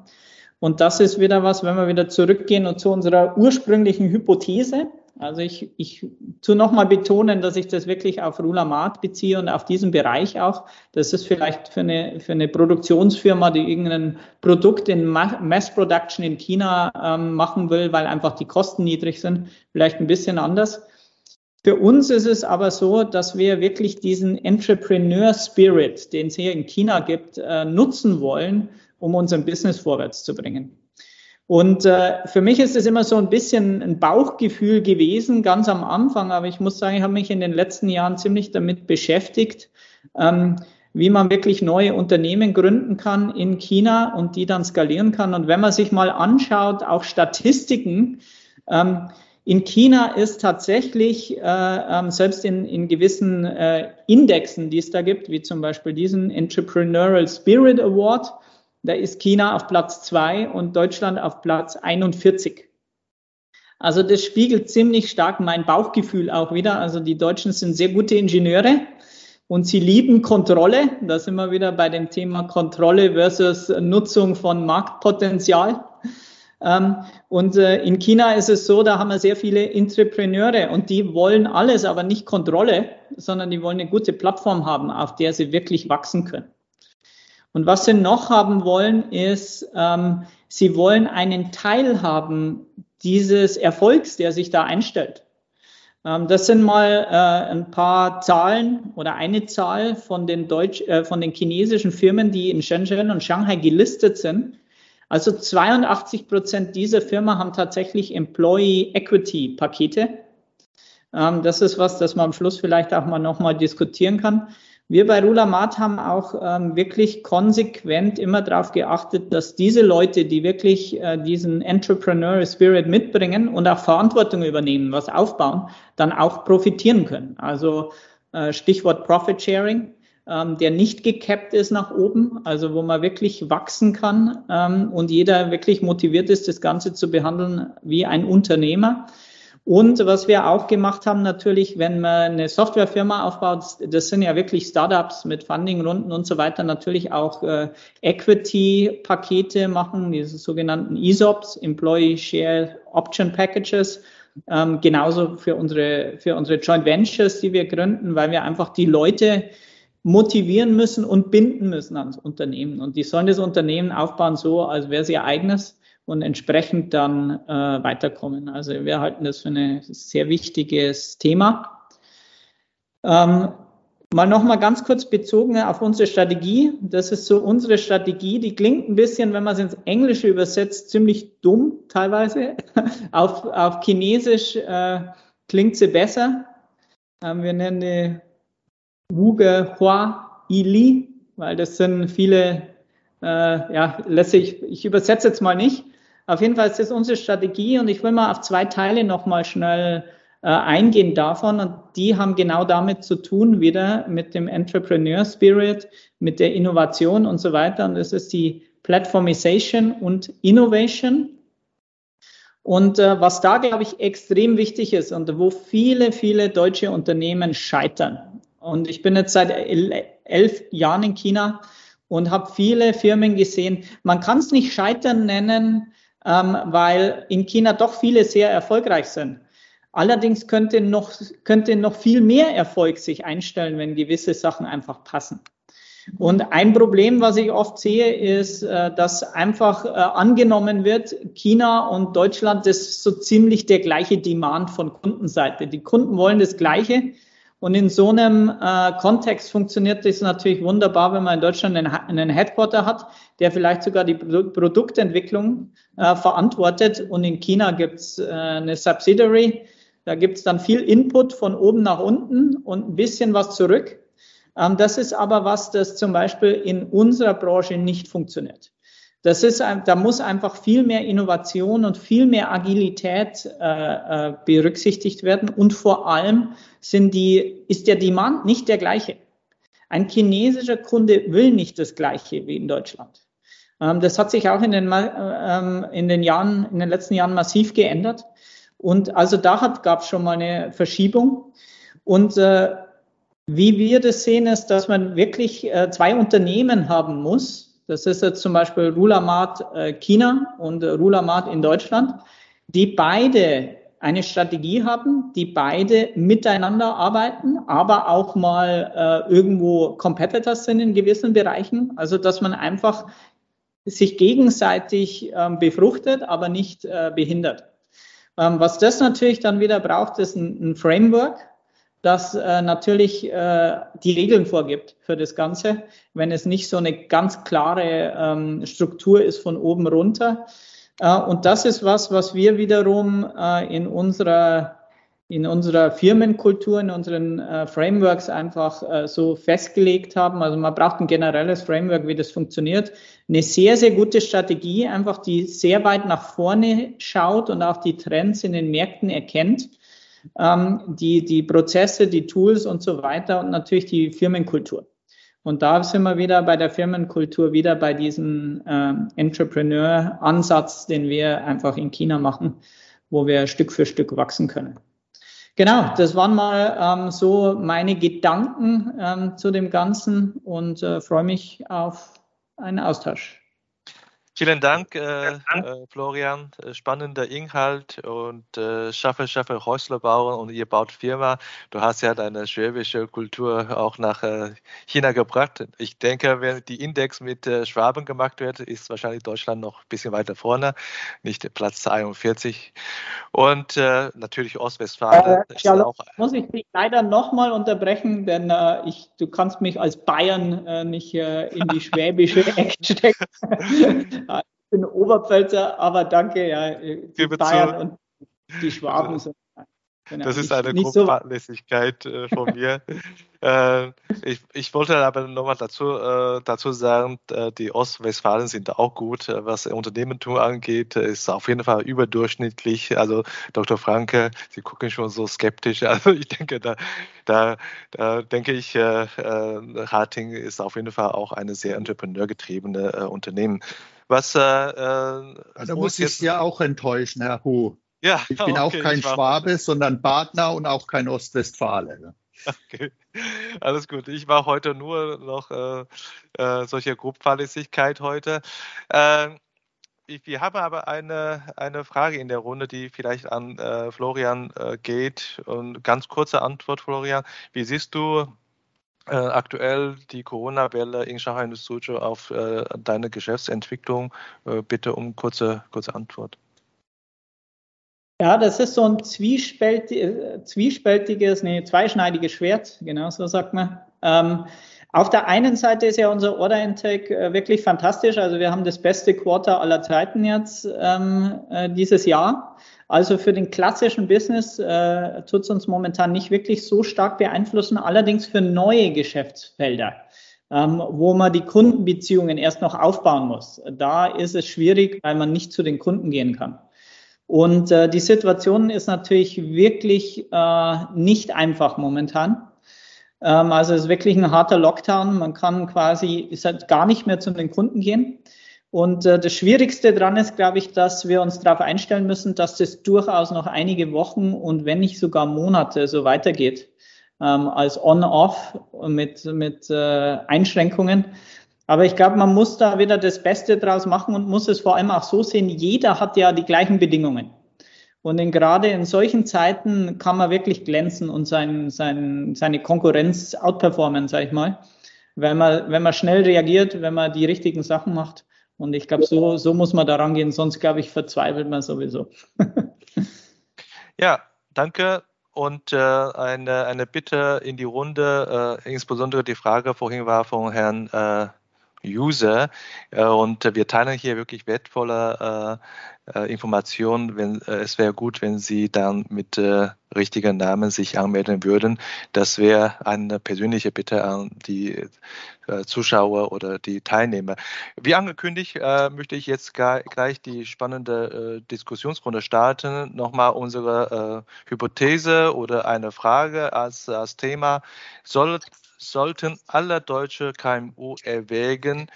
Und das ist wieder was, wenn wir wieder zurückgehen und zu unserer ursprünglichen Hypothese. Also ich, ich tu nochmal betonen, dass ich das wirklich auf Rulamat beziehe und auf diesen Bereich auch. Das ist vielleicht für eine, für eine Produktionsfirma, die irgendein Produkt in Mass Production in China ähm, machen will, weil einfach die Kosten niedrig sind, vielleicht ein bisschen anders. Für uns ist es aber so, dass wir wirklich diesen Entrepreneur Spirit, den es hier in China gibt, äh, nutzen wollen, um unser Business vorwärts zu bringen. Und äh, für mich ist es immer so ein bisschen ein Bauchgefühl gewesen, ganz am Anfang, aber ich muss sagen, ich habe mich in den letzten Jahren ziemlich damit beschäftigt, ähm, wie man wirklich neue Unternehmen gründen kann in China und die dann skalieren kann. Und wenn man sich mal anschaut, auch Statistiken, ähm, in China ist tatsächlich, äh, ähm, selbst in, in gewissen äh, Indexen, die es da gibt, wie zum Beispiel diesen Entrepreneurial Spirit Award, da ist China auf Platz zwei und Deutschland auf Platz 41. Also das spiegelt ziemlich stark mein Bauchgefühl auch wieder. Also die Deutschen sind sehr gute Ingenieure und sie lieben Kontrolle. Da sind wir wieder bei dem Thema Kontrolle versus Nutzung von Marktpotenzial. Ähm, und äh, in China ist es so, da haben wir sehr viele Entrepreneure und die wollen alles, aber nicht Kontrolle, sondern die wollen eine gute Plattform haben, auf der sie wirklich wachsen können. Und was sie noch haben wollen, ist, ähm, sie wollen einen Teil haben dieses Erfolgs, der sich da einstellt. Ähm, das sind mal äh, ein paar Zahlen oder eine Zahl von den, Deutsch, äh, von den chinesischen Firmen, die in Shenzhen und Shanghai gelistet sind. Also 82 Prozent dieser Firma haben tatsächlich Employee Equity Pakete. Ähm, das ist was, das man am Schluss vielleicht auch mal nochmal diskutieren kann. Wir bei Rulamat haben auch ähm, wirklich konsequent immer darauf geachtet, dass diese Leute, die wirklich äh, diesen Entrepreneur Spirit mitbringen und auch Verantwortung übernehmen, was aufbauen, dann auch profitieren können. Also äh, Stichwort Profit Sharing ähm, der nicht gekappt ist nach oben, also wo man wirklich wachsen kann ähm, und jeder wirklich motiviert ist, das Ganze zu behandeln wie ein Unternehmer. Und was wir auch gemacht haben, natürlich, wenn man eine Softwarefirma aufbaut, das sind ja wirklich Startups mit Fundingrunden und so weiter, natürlich auch äh, Equity-Pakete machen, diese sogenannten ESOPs, Employee Share Option Packages. Ähm, genauso für unsere, für unsere Joint Ventures, die wir gründen, weil wir einfach die Leute motivieren müssen und binden müssen ans Unternehmen. Und die sollen das Unternehmen aufbauen so, als wäre es ihr eigenes und entsprechend dann äh, weiterkommen. Also wir halten das für ein sehr wichtiges Thema. Ähm, mal nochmal ganz kurz bezogen auf unsere Strategie. Das ist so unsere Strategie. Die klingt ein bisschen, wenn man es ins Englische übersetzt, ziemlich dumm teilweise. auf, auf Chinesisch äh, klingt sie besser. Ähm, wir nennen die Wuge Hua Ili, weil das sind viele, äh, ja, lässig, ich übersetze jetzt mal nicht. Auf jeden Fall ist das unsere Strategie und ich will mal auf zwei Teile nochmal schnell äh, eingehen davon. Und die haben genau damit zu tun, wieder mit dem Entrepreneur Spirit, mit der Innovation und so weiter. Und das ist die Platformization und Innovation. Und äh, was da, glaube ich, extrem wichtig ist und wo viele, viele deutsche Unternehmen scheitern. Und ich bin jetzt seit elf Jahren in China und habe viele Firmen gesehen. Man kann es nicht scheitern nennen, ähm, weil in China doch viele sehr erfolgreich sind. Allerdings könnte noch, könnte noch viel mehr Erfolg sich einstellen, wenn gewisse Sachen einfach passen. Und ein Problem, was ich oft sehe, ist, äh, dass einfach äh, angenommen wird, China und Deutschland ist so ziemlich der gleiche Demand von Kundenseite. Die Kunden wollen das Gleiche. Und in so einem äh, Kontext funktioniert das natürlich wunderbar, wenn man in Deutschland einen, einen Headquarter hat, der vielleicht sogar die Produktentwicklung äh, verantwortet. Und in China gibt es äh, eine Subsidiary, da gibt es dann viel Input von oben nach unten und ein bisschen was zurück. Ähm, das ist aber was, das zum Beispiel in unserer Branche nicht funktioniert. Das ist, da muss einfach viel mehr Innovation und viel mehr Agilität äh, äh, berücksichtigt werden. Und vor allem sind die, ist der Demand nicht der gleiche. Ein chinesischer Kunde will nicht das Gleiche wie in Deutschland. Ähm, das hat sich auch in den, ähm, in den Jahren, in den letzten Jahren massiv geändert. Und also da gab es schon mal eine Verschiebung. Und äh, wie wir das sehen, ist, dass man wirklich äh, zwei Unternehmen haben muss. Das ist jetzt zum Beispiel Rulamat äh, China und äh, Rulamat in Deutschland, die beide eine Strategie haben, die beide miteinander arbeiten, aber auch mal äh, irgendwo Competitors sind in gewissen Bereichen. Also dass man einfach sich gegenseitig ähm, befruchtet, aber nicht äh, behindert. Ähm, was das natürlich dann wieder braucht, ist ein, ein Framework, das äh, natürlich äh, die Regeln vorgibt für das Ganze, wenn es nicht so eine ganz klare ähm, Struktur ist von oben runter. Und das ist was, was wir wiederum äh, in unserer in unserer Firmenkultur, in unseren äh, Frameworks einfach äh, so festgelegt haben. Also man braucht ein generelles Framework, wie das funktioniert. Eine sehr, sehr gute Strategie, einfach die sehr weit nach vorne schaut und auch die Trends in den Märkten erkennt. Ähm, die, die Prozesse, die Tools und so weiter und natürlich die Firmenkultur. Und da sind wir wieder bei der Firmenkultur, wieder bei diesem äh, Entrepreneur-Ansatz, den wir einfach in China machen, wo wir Stück für Stück wachsen können. Genau, das waren mal ähm, so meine Gedanken ähm, zu dem Ganzen und äh, freue mich auf einen Austausch. Vielen Dank, äh, äh, Florian. Äh, spannender Inhalt und äh, schaffe, schaffe Häuslerbauer und ihr baut Firma. Du hast ja deine schwäbische Kultur auch nach äh, China gebracht. Ich denke, wenn die Index mit äh, Schwaben gemacht wird, ist wahrscheinlich Deutschland noch ein bisschen weiter vorne, nicht Platz 41. Und natürlich Ostwestfalen. Äh, ja, auch, muss ich dich leider nochmal unterbrechen, denn ich, du kannst mich als Bayern nicht in die schwäbische Ecke stecken. ich bin Oberpfälzer, aber danke, ja, die Bayern und die Schwaben sind Genau. Das ist eine Grundfahrtlässigkeit so äh, von mir. äh, ich, ich, wollte aber nochmal dazu, äh, dazu sagen, äh, die Ostwestfalen sind auch gut, äh, was Unternehmertum angeht, ist auf jeden Fall überdurchschnittlich. Also Dr. Franke, Sie gucken schon so skeptisch. Also ich denke, da, da, da denke ich, äh, Harting ist auf jeden Fall auch eine sehr entrepreneurgetriebene Unternehmen. Was, äh, da muss ich ja auch enttäuschen, Herr Hu. Ja, ich bin okay, auch kein Schwabe, sondern Badner und auch kein Ostwestfale. Okay, alles gut. Ich war heute nur noch äh, äh, solche Grobfahrlässigkeit heute. Äh, wir haben aber eine, eine Frage in der Runde, die vielleicht an äh, Florian äh, geht. Und ganz kurze Antwort, Florian. Wie siehst du äh, aktuell die Corona-Welle in Shanghai und Suzhou auf deine Geschäftsentwicklung? bitte um kurze, kurze Antwort. Ja, das ist so ein zwiespältiges, nee, zweischneidiges Schwert, genau so sagt man. Ähm, auf der einen Seite ist ja unser Order Intake äh, wirklich fantastisch. Also wir haben das beste Quarter aller Zeiten jetzt ähm, äh, dieses Jahr. Also für den klassischen Business äh, tut es uns momentan nicht wirklich so stark beeinflussen. Allerdings für neue Geschäftsfelder, ähm, wo man die Kundenbeziehungen erst noch aufbauen muss. Da ist es schwierig, weil man nicht zu den Kunden gehen kann. Und äh, die Situation ist natürlich wirklich äh, nicht einfach momentan. Ähm, also es ist wirklich ein harter Lockdown. Man kann quasi ist halt gar nicht mehr zu den Kunden gehen. Und äh, das Schwierigste daran ist, glaube ich, dass wir uns darauf einstellen müssen, dass das durchaus noch einige Wochen und wenn nicht sogar Monate so weitergeht ähm, als On-Off mit, mit äh, Einschränkungen. Aber ich glaube, man muss da wieder das Beste draus machen und muss es vor allem auch so sehen, jeder hat ja die gleichen Bedingungen. Und in, gerade in solchen Zeiten kann man wirklich glänzen und sein, sein, seine Konkurrenz outperformen, sage ich mal. Wenn man, wenn man schnell reagiert, wenn man die richtigen Sachen macht. Und ich glaube, so, so muss man daran gehen, sonst glaube ich, verzweifelt man sowieso. ja, danke. Und äh, eine, eine Bitte in die Runde, äh, insbesondere die Frage vorhin war von Herrn äh, User. Äh, und wir teilen hier wirklich wertvolle äh, äh, Informationen. Es wäre gut, wenn Sie dann mit richtigen Namen sich anmelden würden. Das wäre eine persönliche Bitte an die Zuschauer oder die Teilnehmer. Wie angekündigt, möchte ich jetzt gleich die spannende Diskussionsrunde starten. Nochmal unsere Hypothese oder eine Frage als, als Thema. Soll sollten alle deutsche KMU erwägen,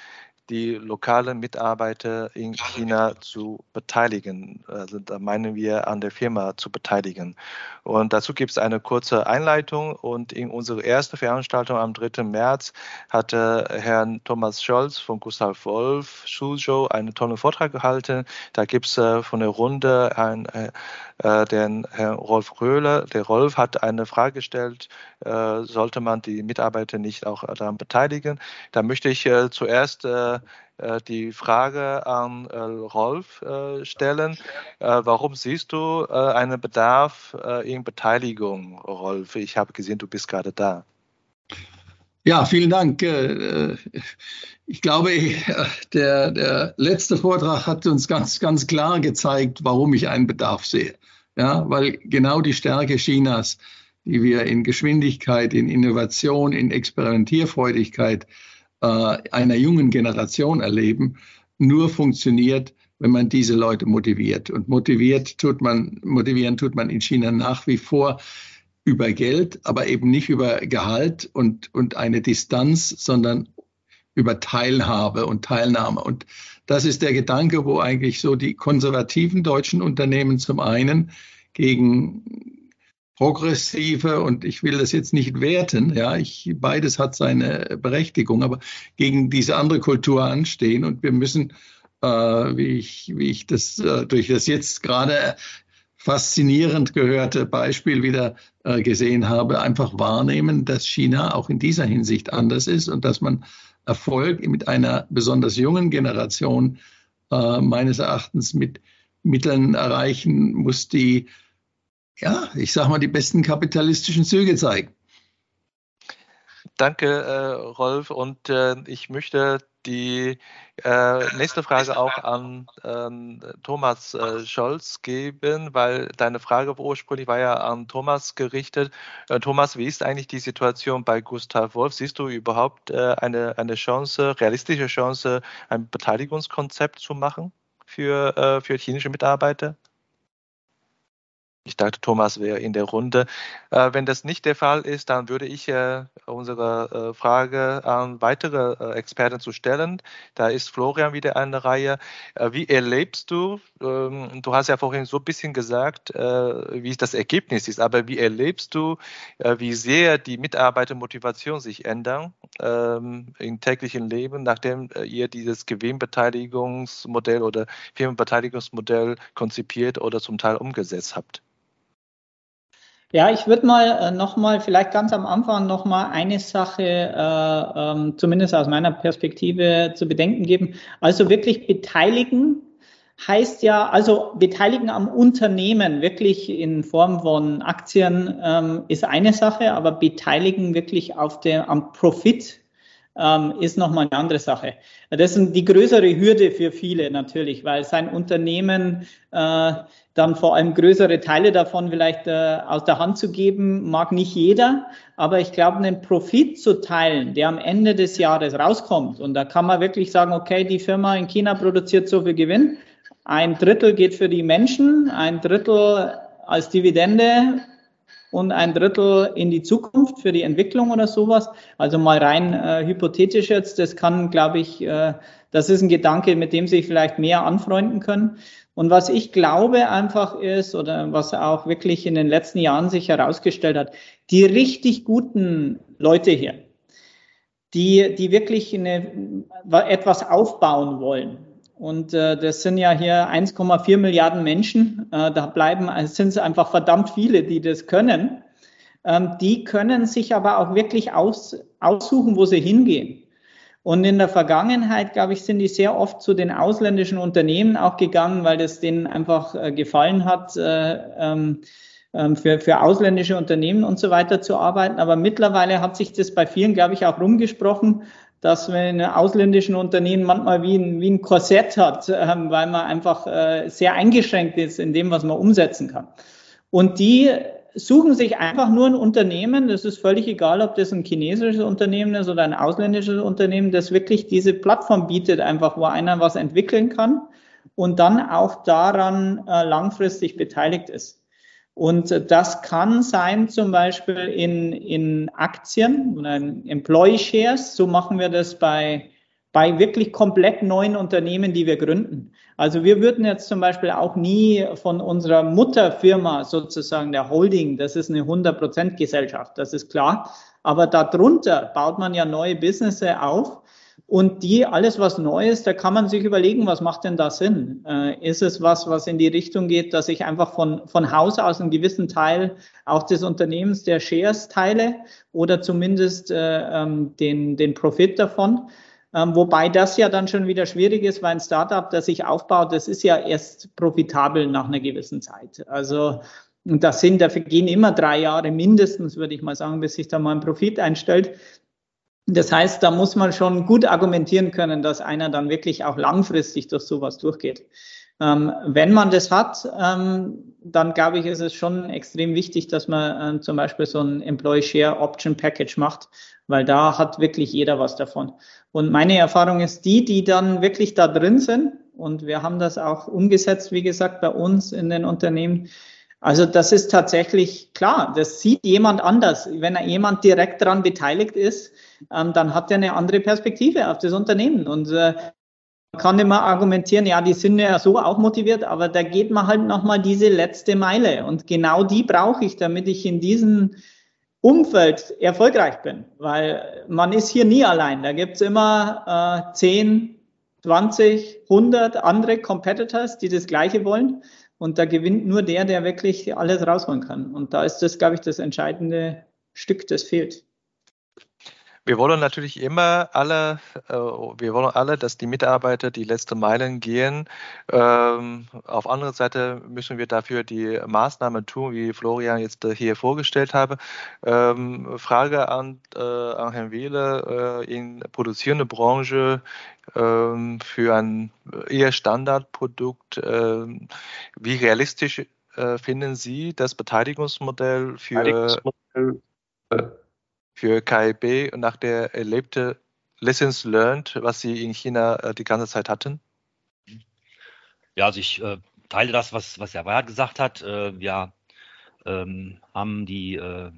die lokalen Mitarbeiter in China zu beteiligen. Also da meinen wir an der Firma zu beteiligen. Und dazu gibt es eine kurze Einleitung. Und in unserer ersten Veranstaltung am 3. März hatte Herr Thomas Scholz von Gustav Wolf Schulshow einen tollen Vortrag gehalten. Da gibt es äh, von der Runde ein, äh, äh, den Herrn Rolf Röhle. Der Rolf hat eine Frage gestellt, äh, sollte man die Mitarbeiter nicht auch daran beteiligen? Da möchte ich äh, zuerst äh, die Frage an äh, Rolf äh, stellen. warum siehst du einen Bedarf in Beteiligung, Rolf? Ich habe gesehen, du bist gerade da. Ja, vielen Dank. Ich glaube, der, der letzte Vortrag hat uns ganz, ganz klar gezeigt, warum ich einen Bedarf sehe. Ja, weil genau die Stärke Chinas, die wir in Geschwindigkeit, in Innovation, in Experimentierfreudigkeit äh, einer jungen Generation erleben, nur funktioniert, wenn man diese Leute motiviert. Und motiviert tut man, motivieren tut man in China nach wie vor über Geld, aber eben nicht über Gehalt und, und eine Distanz, sondern über Teilhabe und Teilnahme. Und das ist der Gedanke, wo eigentlich so die konservativen deutschen Unternehmen zum einen gegen progressive und ich will das jetzt nicht werten, ja, ich, beides hat seine Berechtigung, aber gegen diese andere Kultur anstehen und wir müssen, äh, wie, ich, wie ich das äh, durch das jetzt gerade faszinierend gehörte Beispiel wieder äh, gesehen habe, einfach wahrnehmen, dass China auch in dieser Hinsicht anders ist und dass man Erfolg mit einer besonders jungen Generation äh, meines Erachtens mit Mitteln erreichen muss, die ja, ich sag mal, die besten kapitalistischen Züge zeigen. Danke, äh, Rolf. Und äh, ich möchte die äh, nächste Frage auch an ähm, Thomas äh, Scholz geben, weil deine Frage ursprünglich war ja an Thomas gerichtet. Äh, Thomas, wie ist eigentlich die Situation bei Gustav Wolf? Siehst du überhaupt äh, eine, eine Chance, realistische Chance, ein Beteiligungskonzept zu machen für, für chinesische Mitarbeiter? Ich dachte, Thomas wäre in der Runde. Äh, wenn das nicht der Fall ist, dann würde ich äh, unsere äh, Frage an weitere äh, Experten zu stellen. Da ist Florian wieder eine Reihe. Äh, wie erlebst du, ähm, du hast ja vorhin so ein bisschen gesagt, äh, wie das Ergebnis ist, aber wie erlebst du, wie sehr die Mitarbeitermotivation sich ändern ähm, im täglichen Leben, nachdem ihr dieses Gewinnbeteiligungsmodell oder Firmenbeteiligungsmodell konzipiert oder zum Teil umgesetzt habt? Ja, ich würde mal äh, nochmal, vielleicht ganz am Anfang nochmal eine Sache, äh, ähm, zumindest aus meiner Perspektive, zu bedenken geben. Also wirklich beteiligen heißt ja, also beteiligen am Unternehmen wirklich in Form von Aktien ähm, ist eine Sache, aber beteiligen wirklich auf dem, am Profit ähm, ist nochmal eine andere Sache. Das ist die größere Hürde für viele natürlich, weil sein Unternehmen äh, dann vor allem größere Teile davon vielleicht äh, aus der Hand zu geben, mag nicht jeder. Aber ich glaube, einen Profit zu teilen, der am Ende des Jahres rauskommt, und da kann man wirklich sagen, okay, die Firma in China produziert so viel Gewinn, ein Drittel geht für die Menschen, ein Drittel als Dividende und ein Drittel in die Zukunft für die Entwicklung oder sowas. Also mal rein äh, hypothetisch jetzt, das kann, glaube ich, äh, das ist ein Gedanke, mit dem sich vielleicht mehr anfreunden können. Und was ich glaube einfach ist, oder was auch wirklich in den letzten Jahren sich herausgestellt hat, die richtig guten Leute hier, die, die wirklich eine, etwas aufbauen wollen. Und äh, das sind ja hier 1,4 Milliarden Menschen. Äh, da bleiben, also sind es einfach verdammt viele, die das können. Ähm, die können sich aber auch wirklich aus, aussuchen, wo sie hingehen. Und in der Vergangenheit, glaube ich, sind die sehr oft zu den ausländischen Unternehmen auch gegangen, weil das denen einfach äh, gefallen hat, äh, ähm, ähm, für, für ausländische Unternehmen und so weiter zu arbeiten. Aber mittlerweile hat sich das bei vielen, glaube ich, auch rumgesprochen, dass man in ausländischen Unternehmen manchmal wie ein, wie ein Korsett hat, ähm, weil man einfach äh, sehr eingeschränkt ist in dem, was man umsetzen kann. Und die suchen sich einfach nur ein Unternehmen, das ist völlig egal, ob das ein chinesisches Unternehmen ist oder ein ausländisches Unternehmen, das wirklich diese Plattform bietet, einfach wo einer was entwickeln kann und dann auch daran äh, langfristig beteiligt ist. Und das kann sein zum Beispiel in, in Aktien oder in Employee Shares. So machen wir das bei, bei wirklich komplett neuen Unternehmen, die wir gründen. Also wir würden jetzt zum Beispiel auch nie von unserer Mutterfirma sozusagen der Holding, das ist eine 100% Gesellschaft, das ist klar. Aber darunter baut man ja neue Businesses auf und die, alles was neu ist, da kann man sich überlegen, was macht denn da Sinn? Äh, ist es was, was in die Richtung geht, dass ich einfach von, von Haus aus einen gewissen Teil auch des Unternehmens der Shares teile oder zumindest äh, ähm, den, den Profit davon? Ähm, wobei das ja dann schon wieder schwierig ist, weil ein Startup, das sich aufbaut, das ist ja erst profitabel nach einer gewissen Zeit. Also das sind, dafür gehen immer drei Jahre mindestens, würde ich mal sagen, bis sich da mal ein Profit einstellt. Das heißt, da muss man schon gut argumentieren können, dass einer dann wirklich auch langfristig durch sowas durchgeht. Ähm, wenn man das hat, ähm, dann glaube ich, ist es schon extrem wichtig, dass man äh, zum Beispiel so ein Employee Share Option Package macht, weil da hat wirklich jeder was davon. Und meine Erfahrung ist die, die dann wirklich da drin sind, und wir haben das auch umgesetzt, wie gesagt, bei uns in den Unternehmen, also das ist tatsächlich klar, das sieht jemand anders. Wenn er jemand direkt daran beteiligt ist, ähm, dann hat er eine andere Perspektive auf das Unternehmen. Und äh, man kann immer argumentieren, ja, die sind ja so auch motiviert, aber da geht man halt nochmal diese letzte Meile. Und genau die brauche ich, damit ich in diesem Umfeld erfolgreich bin. Weil man ist hier nie allein. Da gibt's immer äh, 10, 20, 100 andere Competitors, die das Gleiche wollen. Und da gewinnt nur der, der wirklich alles rausholen kann. Und da ist das, glaube ich, das entscheidende Stück, das fehlt. Wir wollen natürlich immer alle, äh, wir wollen alle, dass die Mitarbeiter die letzte Meilen gehen. Ähm, auf andere Seite müssen wir dafür die Maßnahmen tun, wie Florian jetzt hier vorgestellt habe. Ähm, Frage an, äh, an Herrn Wehle äh, in produzierende Branche ähm, für ein eher Standardprodukt. wie realistisch finden Sie das Beteiligungsmodell für Beteiligungsmodell, für KIB nach der erlebte Lessons learned, was Sie in China äh, die ganze Zeit hatten? Ja, also ich äh, teile das, was, was Herr Weihert gesagt hat. Äh, wir ähm, haben die, äh,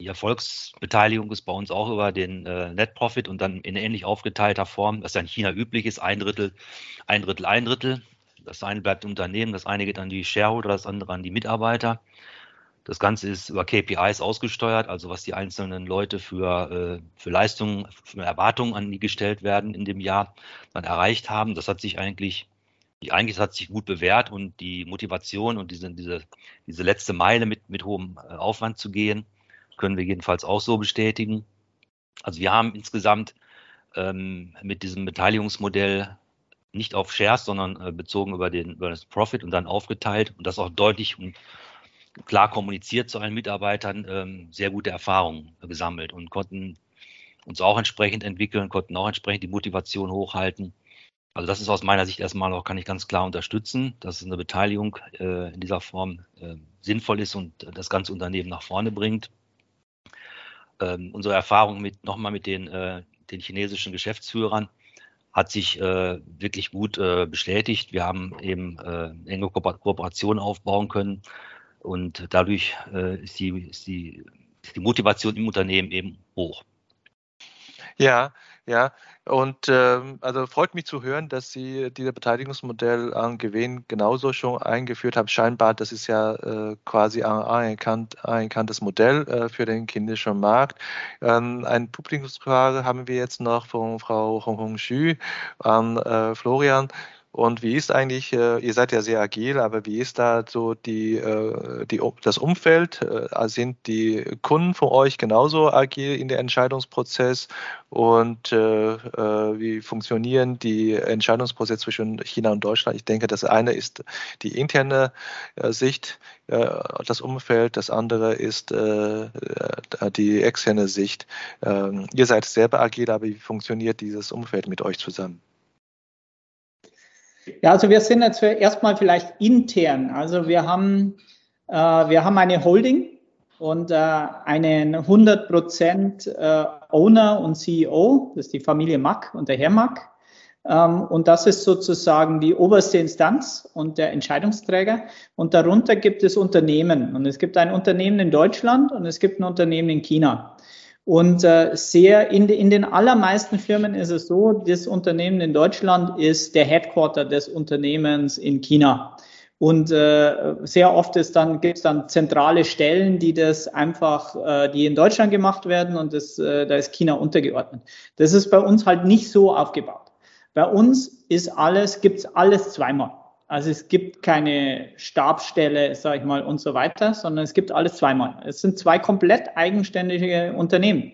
die, Erfolgsbeteiligung ist bei uns auch über den äh, Net Profit und dann in ähnlich aufgeteilter Form, was ja in China üblich ist, ein Drittel, ein Drittel, ein Drittel. Das eine bleibt Unternehmen, das eine geht an die Shareholder, das andere an die Mitarbeiter. Das Ganze ist über KPIs ausgesteuert, also was die einzelnen Leute für, äh, für Leistungen, für Erwartungen an die gestellt werden in dem Jahr, dann erreicht haben. Das hat sich eigentlich, eigentlich hat sich gut bewährt und die Motivation und diese, diese, diese letzte Meile mit, mit hohem äh, Aufwand zu gehen, können wir jedenfalls auch so bestätigen. Also wir haben insgesamt ähm, mit diesem Beteiligungsmodell nicht auf Shares, sondern äh, bezogen über, den, über das Profit und dann aufgeteilt und das auch deutlich und klar kommuniziert zu allen Mitarbeitern, ähm, sehr gute Erfahrungen gesammelt und konnten uns auch entsprechend entwickeln, konnten auch entsprechend die Motivation hochhalten. Also das ist aus meiner Sicht erstmal auch, kann ich ganz klar unterstützen, dass eine Beteiligung äh, in dieser Form äh, sinnvoll ist und das ganze Unternehmen nach vorne bringt. Ähm, unsere Erfahrung mit nochmal mit den, äh, den chinesischen Geschäftsführern hat sich äh, wirklich gut äh, bestätigt. Wir haben eben äh, enge Ko Kooperationen aufbauen können und dadurch äh, ist, die, ist, die, ist die Motivation im Unternehmen eben hoch. Ja, ja. Und ähm, also freut mich zu hören, dass Sie dieses Beteiligungsmodell an Gewinn genauso schon eingeführt haben. Scheinbar, das ist ja äh, quasi ein anerkannt, anerkanntes Modell äh, für den kindischen Markt. Ähm, eine Publikumsfrage haben wir jetzt noch von Frau Hong Hong Xu an äh, Florian. Und wie ist eigentlich, äh, ihr seid ja sehr agil, aber wie ist da so die, äh, die, das Umfeld? Äh, sind die Kunden von euch genauso agil in der Entscheidungsprozess? Und wie funktionieren die Entscheidungsprozesse zwischen China und Deutschland? Ich denke, das eine ist die interne Sicht, das Umfeld, das andere ist die externe Sicht. Ähm, ihr seid selber agil, aber wie funktioniert dieses Umfeld mit euch zusammen? Ja, also wir sind jetzt erstmal vielleicht intern. Also wir haben, äh, wir haben eine Holding und äh, einen 100% äh, Owner und CEO, das ist die Familie Mack und der Herr Mack. Ähm, und das ist sozusagen die oberste Instanz und der Entscheidungsträger. Und darunter gibt es Unternehmen. Und es gibt ein Unternehmen in Deutschland und es gibt ein Unternehmen in China. Und äh, sehr in, in den allermeisten Firmen ist es so, das Unternehmen in Deutschland ist der Headquarter des Unternehmens in China. Und äh, sehr oft ist dann, gibt es dann zentrale Stellen, die das einfach, äh, die in Deutschland gemacht werden und das, äh, da ist China untergeordnet. Das ist bei uns halt nicht so aufgebaut. Bei uns ist alles, gibt's alles zweimal. Also es gibt keine Stabsstelle, sage ich mal, und so weiter, sondern es gibt alles zweimal. Es sind zwei komplett eigenständige Unternehmen.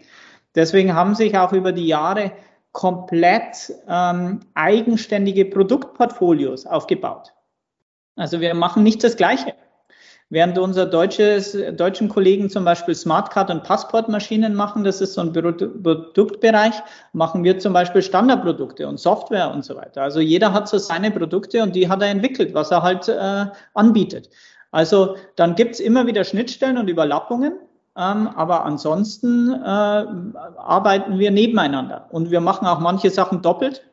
Deswegen haben sich auch über die Jahre komplett ähm, eigenständige Produktportfolios aufgebaut. Also wir machen nicht das Gleiche. Während unsere deutsches, deutschen Kollegen zum Beispiel Smartcard und Passportmaschinen machen, das ist so ein Produktbereich, machen wir zum Beispiel Standardprodukte und Software und so weiter. Also jeder hat so seine Produkte und die hat er entwickelt, was er halt äh, anbietet. Also dann gibt's immer wieder Schnittstellen und Überlappungen, ähm, aber ansonsten äh, arbeiten wir nebeneinander und wir machen auch manche Sachen doppelt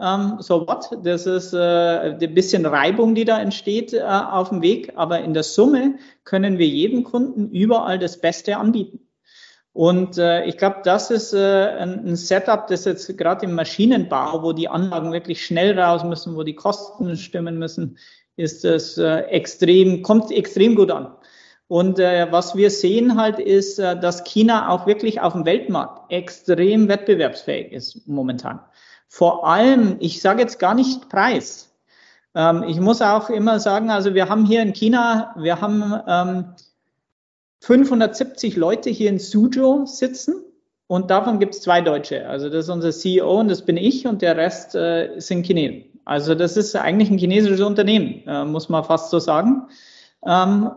ähm, so what? Das ist äh, ein bisschen Reibung, die da entsteht äh, auf dem Weg, aber in der Summe können wir jedem Kunden überall das Beste anbieten. Und äh, ich glaube, das ist äh, ein, ein Setup, das jetzt gerade im Maschinenbau, wo die Anlagen wirklich schnell raus müssen, wo die Kosten stimmen müssen, ist es äh, extrem, kommt extrem gut an. Und äh, was wir sehen halt ist, äh, dass China auch wirklich auf dem Weltmarkt extrem wettbewerbsfähig ist momentan. Vor allem, ich sage jetzt gar nicht Preis. Ähm, ich muss auch immer sagen, also wir haben hier in China, wir haben ähm, 570 Leute hier in Suzhou sitzen und davon gibt es zwei Deutsche. Also das ist unser CEO und das bin ich und der Rest äh, sind Chinesen. Also das ist eigentlich ein chinesisches Unternehmen, äh, muss man fast so sagen. Ähm,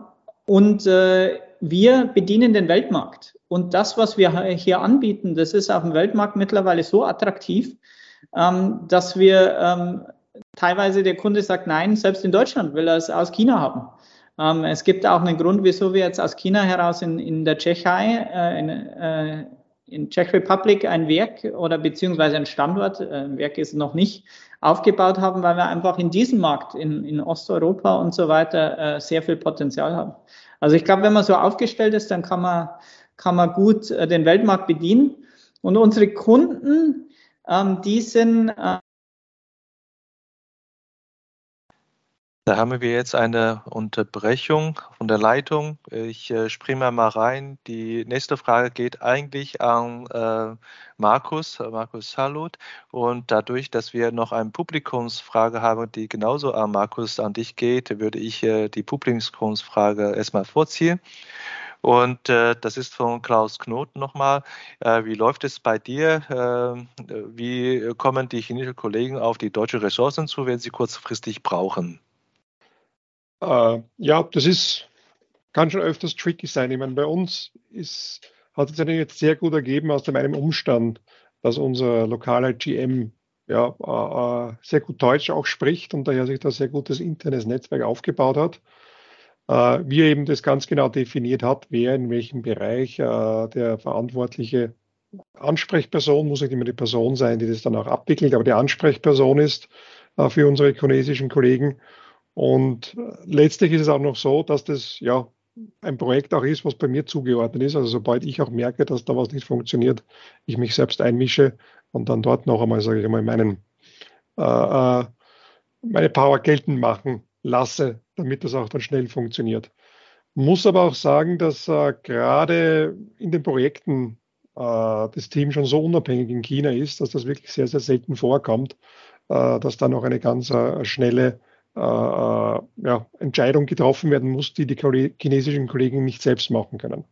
und äh, wir bedienen den Weltmarkt. Und das, was wir hier anbieten, das ist auf dem Weltmarkt mittlerweile so attraktiv, dass wir ähm, teilweise der Kunde sagt, nein, selbst in Deutschland will er es aus China haben. Ähm, es gibt auch einen Grund, wieso wir jetzt aus China heraus in, in der Tschechei, äh, in, äh, in Czech Republic ein Werk oder beziehungsweise ein Standort, äh, ein Werk ist noch nicht, aufgebaut haben, weil wir einfach in diesem Markt, in, in Osteuropa und so weiter, äh, sehr viel Potenzial haben. Also ich glaube, wenn man so aufgestellt ist, dann kann man, kann man gut äh, den Weltmarkt bedienen. Und unsere Kunden, ähm, die sind. Äh da haben wir jetzt eine Unterbrechung von der Leitung. Ich äh, springe mal rein. Die nächste Frage geht eigentlich an äh, Markus, Markus Salut. Und dadurch, dass wir noch eine Publikumsfrage haben, die genauso an Markus, an dich geht, würde ich äh, die Publikumsfrage erstmal vorziehen. Und äh, das ist von Klaus Knoten nochmal. Äh, wie läuft es bei dir? Äh, wie kommen die chinesischen Kollegen auf die deutschen Ressourcen zu, wenn sie kurzfristig brauchen? Äh, ja, das ist, kann schon öfters tricky sein. Ich meine, bei uns ist, hat es sich jetzt sehr gut ergeben aus dem einen Umstand, dass unser lokaler GM ja, äh, äh, sehr gut Deutsch auch spricht und daher sich da sehr gutes internes Netzwerk aufgebaut hat äh, wie er eben das ganz genau definiert hat, wer in welchem Bereich äh, der Verantwortliche Ansprechperson, muss nicht immer die Person sein, die das dann auch abwickelt, aber die Ansprechperson ist äh, für unsere chinesischen Kollegen. Und äh, letztlich ist es auch noch so, dass das ja ein Projekt auch ist, was bei mir zugeordnet ist. Also sobald ich auch merke, dass da was nicht funktioniert, ich mich selbst einmische und dann dort noch einmal, sage ich einmal, meinen, äh, äh, meine Power geltend machen lasse, damit das auch dann schnell funktioniert. Muss aber auch sagen, dass äh, gerade in den Projekten äh, das Team schon so unabhängig in China ist, dass das wirklich sehr, sehr selten vorkommt, äh, dass da noch eine ganz äh, schnelle äh, äh, ja, Entscheidung getroffen werden muss, die die chinesischen Kollegen nicht selbst machen können.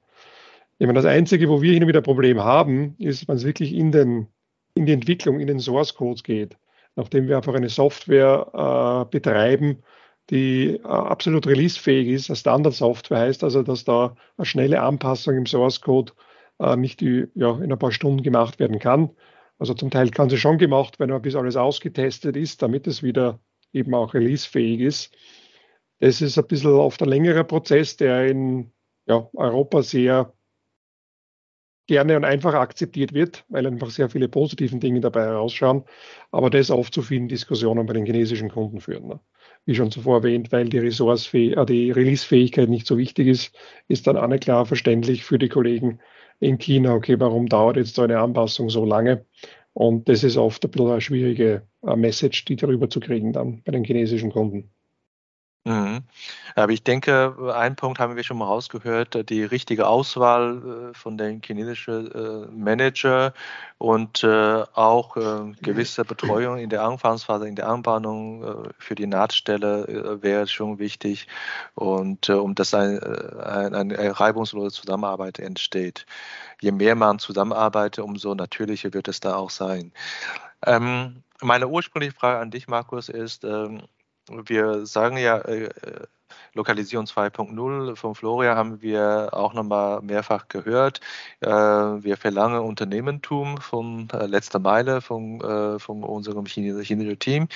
Ich meine, das Einzige, wo wir hin und wieder Problem haben, ist, wenn es wirklich in, den, in die Entwicklung, in den Source Code geht. Nachdem wir einfach eine Software betreiben, die äh, absolut releasefähig ist, Standard-Software heißt also, dass da eine schnelle Anpassung im Source Code äh, nicht die, ja, in ein paar Stunden gemacht werden kann. Also zum Teil kann sie schon gemacht werden, bis alles ausgetestet ist, damit es wieder eben auch releasefähig ist. Das ist ein bisschen oft ein längerer Prozess, der in ja, Europa sehr gerne und einfach akzeptiert wird, weil einfach sehr viele positive Dinge dabei herausschauen, aber das oft zu vielen Diskussionen bei den chinesischen Kunden führen. Ne? Wie schon zuvor erwähnt, weil die, äh, die Release-Fähigkeit nicht so wichtig ist, ist dann auch klar verständlich für die Kollegen in China, okay, warum dauert jetzt so eine Anpassung so lange? Und das ist oft ein bisschen eine schwierige äh, Message, die darüber zu kriegen dann bei den chinesischen Kunden. Mhm. Aber ich denke, einen Punkt haben wir schon mal rausgehört, die richtige Auswahl äh, von den chinesischen äh, Manager und auch gewisse Betreuung in der Anfangsphase, in der Anbahnung für die Nahtstelle wäre schon wichtig und um dass ein, ein, eine reibungslose Zusammenarbeit entsteht. Je mehr man zusammenarbeitet, umso natürlicher wird es da auch sein. Ähm, meine ursprüngliche Frage an dich, Markus, ist, ähm, wir sagen ja, äh, äh Lokalisierung 2.0 von Florian haben wir auch nochmal mehrfach gehört. Äh, wir verlangen Unternehmertum von äh, letzter Meile von, von unserem chinesischen Team.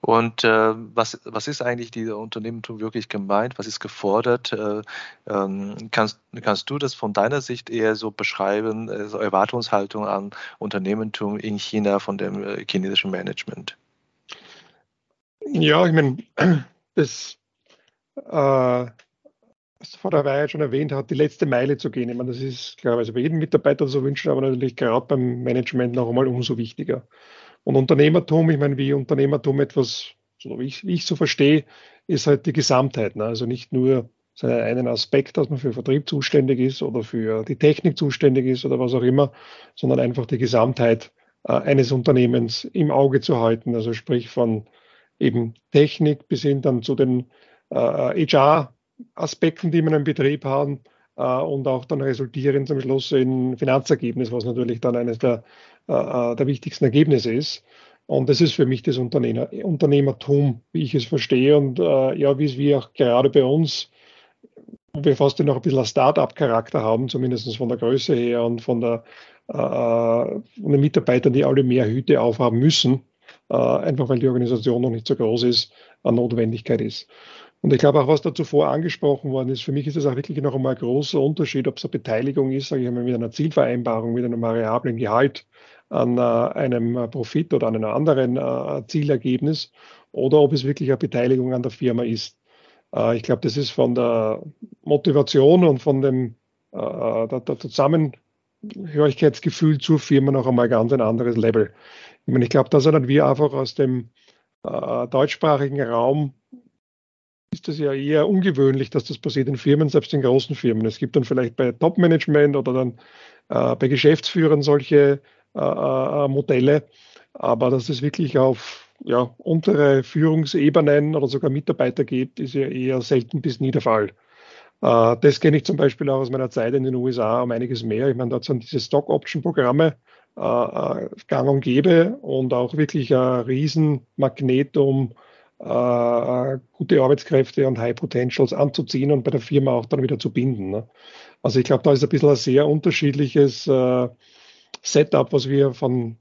Und was, was ist eigentlich dieser Unternehmertum wirklich gemeint? Was ist gefordert? Äh, ähm, kannst, kannst du das von deiner Sicht eher so beschreiben, also Erwartungshaltung an Unternehmertum in China von dem chinesischen Management? Ja, ich meine, das äh, was vor der Weihe schon erwähnt hat, die letzte Meile zu gehen. Ich meine, das ist, glaube ich, bei jedem Mitarbeiter so wünschen, aber natürlich gerade beim Management noch einmal umso wichtiger. Und Unternehmertum, ich meine, wie Unternehmertum etwas, so wie ich, wie ich so verstehe, ist halt die Gesamtheit. Ne? Also nicht nur einen Aspekt, dass man für Vertrieb zuständig ist oder für die Technik zuständig ist oder was auch immer, sondern einfach die Gesamtheit äh, eines Unternehmens im Auge zu halten. Also sprich von eben Technik bis hin dann zu den äh, HR-Aspekten, die man im Betrieb haben äh, und auch dann resultieren zum Schluss in Finanzergebnis, was natürlich dann eines der, äh, äh, der wichtigsten Ergebnisse ist. Und das ist für mich das Unternehmer, Unternehmertum, wie ich es verstehe. Und äh, ja, wie es wir auch gerade bei uns, wo wir fast noch ein bisschen Start-up-Charakter haben, zumindest von der Größe her und von, der, äh, von den Mitarbeitern, die alle mehr Hüte aufhaben müssen, äh, einfach weil die Organisation noch nicht so groß ist, eine Notwendigkeit ist. Und ich glaube auch, was da zuvor angesprochen worden ist, für mich ist es auch wirklich noch einmal ein großer Unterschied, ob es eine Beteiligung ist, sage ich mal, mit einer Zielvereinbarung, mit einem variablen Gehalt an äh, einem Profit oder an einem anderen äh, Zielergebnis oder ob es wirklich eine Beteiligung an der Firma ist. Äh, ich glaube, das ist von der Motivation und von dem äh, der Zusammenhörigkeitsgefühl zur Firma noch einmal ganz ein anderes Level. Ich meine, ich glaube, da sind wir einfach aus dem äh, deutschsprachigen Raum ist das ja eher ungewöhnlich, dass das passiert in Firmen, selbst in großen Firmen. Es gibt dann vielleicht bei Top-Management oder dann äh, bei Geschäftsführern solche äh, äh, Modelle, aber dass es wirklich auf ja, untere Führungsebenen oder sogar Mitarbeiter geht, ist ja eher selten bis nie der Fall. Äh, das kenne ich zum Beispiel auch aus meiner Zeit in den USA um einiges mehr. Ich meine, dort sind diese Stock-Option-Programme äh, äh, gang und gäbe und auch wirklich ein Riesenmagnet, um äh, gute Arbeitskräfte und High Potentials anzuziehen und bei der Firma auch dann wieder zu binden. Ne? Also ich glaube, da ist ein bisschen ein sehr unterschiedliches äh, Setup, was wir von,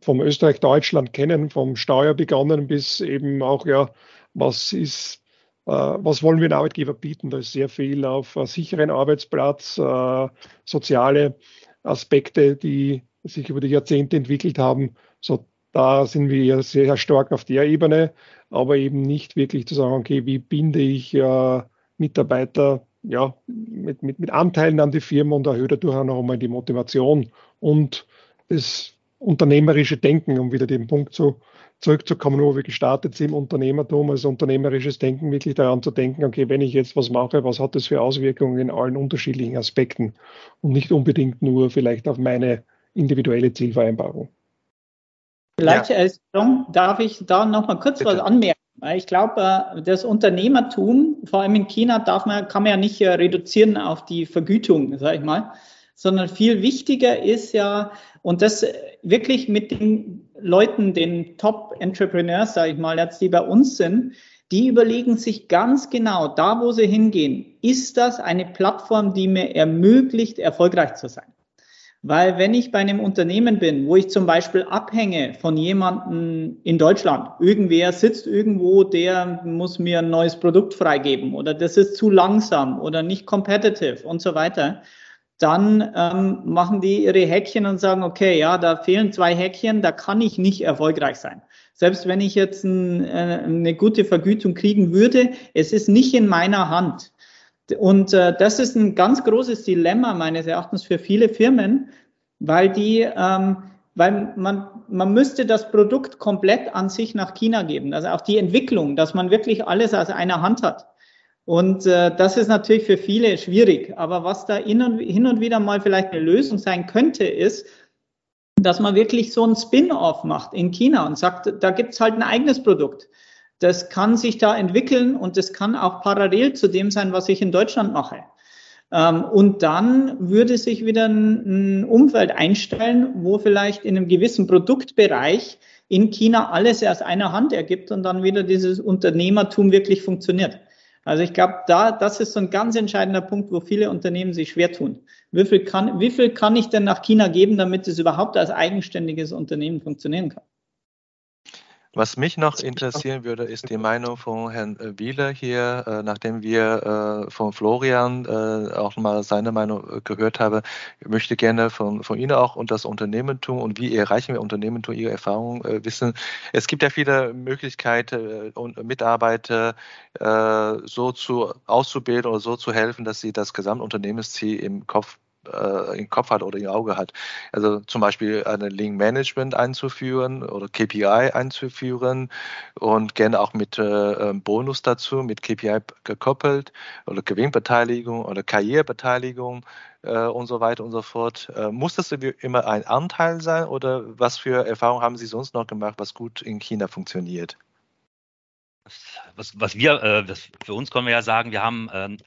vom Österreich-Deutschland kennen, vom Steuer begonnen bis eben auch, ja, was ist, äh, was wollen wir den Arbeitgeber bieten? Da ist sehr viel auf äh, sicheren Arbeitsplatz, äh, soziale Aspekte, die sich über die Jahrzehnte entwickelt haben. So, da sind wir sehr stark auf der Ebene, aber eben nicht wirklich zu sagen, okay, wie binde ich äh, Mitarbeiter ja, mit, mit, mit Anteilen an die Firma und erhöhe dadurch auch noch einmal die Motivation und das unternehmerische Denken, um wieder den Punkt zu, zurückzukommen, wo wir gestartet sind Unternehmertum, also unternehmerisches Denken, wirklich daran zu denken, okay, wenn ich jetzt was mache, was hat das für Auswirkungen in allen unterschiedlichen Aspekten und nicht unbedingt nur vielleicht auf meine individuelle Zielvereinbarung. Vielleicht ja. darf ich da noch mal kurz Bitte. was anmerken. Ich glaube, äh, das Unternehmertum, vor allem in China, darf man, kann man ja nicht äh, reduzieren auf die Vergütung, sage ich mal, sondern viel wichtiger ist ja, und das wirklich mit den Leuten, den Top-Entrepreneurs, sage ich mal, jetzt, die bei uns sind, die überlegen sich ganz genau, da wo sie hingehen, ist das eine Plattform, die mir ermöglicht, erfolgreich zu sein? Weil wenn ich bei einem Unternehmen bin, wo ich zum Beispiel abhänge von jemandem in Deutschland, irgendwer sitzt irgendwo, der muss mir ein neues Produkt freigeben oder das ist zu langsam oder nicht competitive und so weiter, dann ähm, machen die ihre Häkchen und sagen, okay, ja, da fehlen zwei Häkchen, da kann ich nicht erfolgreich sein. Selbst wenn ich jetzt ein, äh, eine gute Vergütung kriegen würde, es ist nicht in meiner Hand. Und äh, das ist ein ganz großes Dilemma meines Erachtens für viele Firmen, weil die, ähm, weil man, man müsste das Produkt komplett an sich nach China geben. Also auch die Entwicklung, dass man wirklich alles aus einer Hand hat. Und äh, das ist natürlich für viele schwierig. Aber was da hin und, hin und wieder mal vielleicht eine Lösung sein könnte, ist, dass man wirklich so ein Spin-off macht in China und sagt, da gibt's halt ein eigenes Produkt. Das kann sich da entwickeln und das kann auch parallel zu dem sein, was ich in Deutschland mache. Ähm, und dann würde sich wieder ein, Umfeld einstellen, wo vielleicht in einem gewissen Produktbereich in China alles aus einer Hand ergibt und dann wieder dieses Unternehmertum wirklich funktioniert. Also ich glaube, da, das ist so ein ganz entscheidender Punkt, wo viele Unternehmen sich schwer tun. Wie viel kann, wie viel kann ich denn nach China geben, damit es überhaupt als eigenständiges Unternehmen funktionieren kann? Was mich noch interessieren würde, ist die Meinung von Herrn äh, Wieler hier, äh, nachdem wir äh, von Florian auch mal seine Meinung gehört haben. Ich möchte gerne von, von Ihnen auch und das Unternehmertum und wie erreichen wir Unternehmertum, Ihre Erfahrung wissen. Es gibt ja viele Möglichkeiten, Mitarbeiter so zu auszubilden oder so zu helfen, dass sie das Gesamtunternehmensziel im Kopf äh, im Kopf hat oder im Auge hat. Also zum Beispiel eine Link Management einzuführen oder KPI einzuführen und gerne auch mit äh, ähm, Bonus dazu, mit KPI gekoppelt oder Gewinnbeteiligung oder Karrierebeteiligung äh, und so weiter und so fort. Äh, muss das immer ein Anteil sein oder was für Erfahrungen haben Sie sonst noch gemacht, was gut in China funktioniert? Was, was wir, äh, für uns können wir ja sagen, wir haben ähm, äh,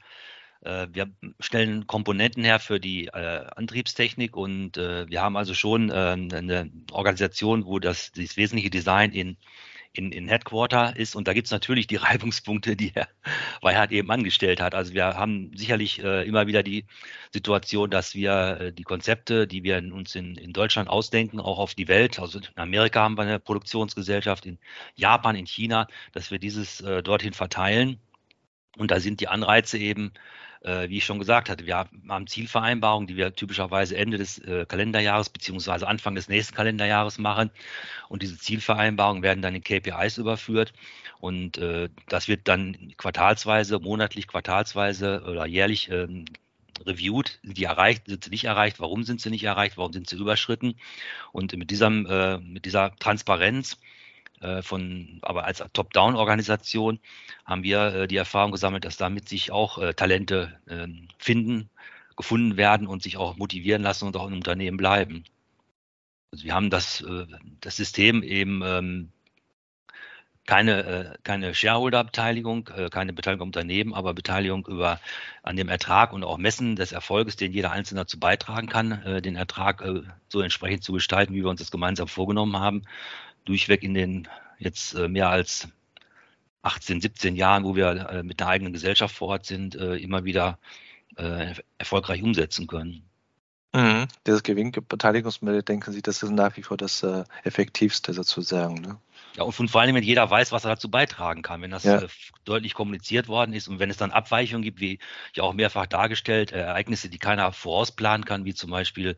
wir stellen Komponenten her für die äh, Antriebstechnik und äh, wir haben also schon äh, eine Organisation, wo das, das wesentliche Design in, in, in Headquarter ist. Und da gibt es natürlich die Reibungspunkte, die Herr Weihart eben angestellt hat. Also wir haben sicherlich äh, immer wieder die Situation, dass wir äh, die Konzepte, die wir uns in, in Deutschland ausdenken, auch auf die Welt, also in Amerika haben wir eine Produktionsgesellschaft, in Japan, in China, dass wir dieses äh, dorthin verteilen. Und da sind die Anreize eben äh, wie ich schon gesagt hatte, wir haben Zielvereinbarungen, die wir typischerweise Ende des äh, Kalenderjahres beziehungsweise Anfang des nächsten Kalenderjahres machen. Und diese Zielvereinbarungen werden dann in KPIs überführt. Und äh, das wird dann quartalsweise, monatlich, quartalsweise oder jährlich ähm, reviewed, sind die erreicht, sind sie nicht erreicht, warum sind sie nicht erreicht, warum sind sie überschritten. Und mit, diesem, äh, mit dieser Transparenz von, aber als Top-Down-Organisation haben wir äh, die Erfahrung gesammelt, dass damit sich auch äh, Talente ähm, finden, gefunden werden und sich auch motivieren lassen und auch im Unternehmen bleiben. Also wir haben das, das System eben ähm, keine, keine Shareholder-Beteiligung, keine Beteiligung am Unternehmen, aber Beteiligung über, an dem Ertrag und auch Messen des Erfolges, den jeder Einzelne dazu beitragen kann, den Ertrag so entsprechend zu gestalten, wie wir uns das gemeinsam vorgenommen haben durchweg in den jetzt äh, mehr als 18, 17 Jahren, wo wir äh, mit der eigenen Gesellschaft vor Ort sind, äh, immer wieder erfolgreich umsetzen können. Mhm. Das Gewinnbeteiligungsmodell, denken Sie, das ist nach wie vor das effektivste sozusagen. Ne? Ja, und vor allem, wenn jeder weiß, was er dazu beitragen kann, wenn das ja. äh, deutlich kommuniziert worden ist und wenn es dann Abweichungen gibt, wie ja auch mehrfach dargestellt, äh, Ereignisse, die keiner vorausplanen kann, wie zum Beispiel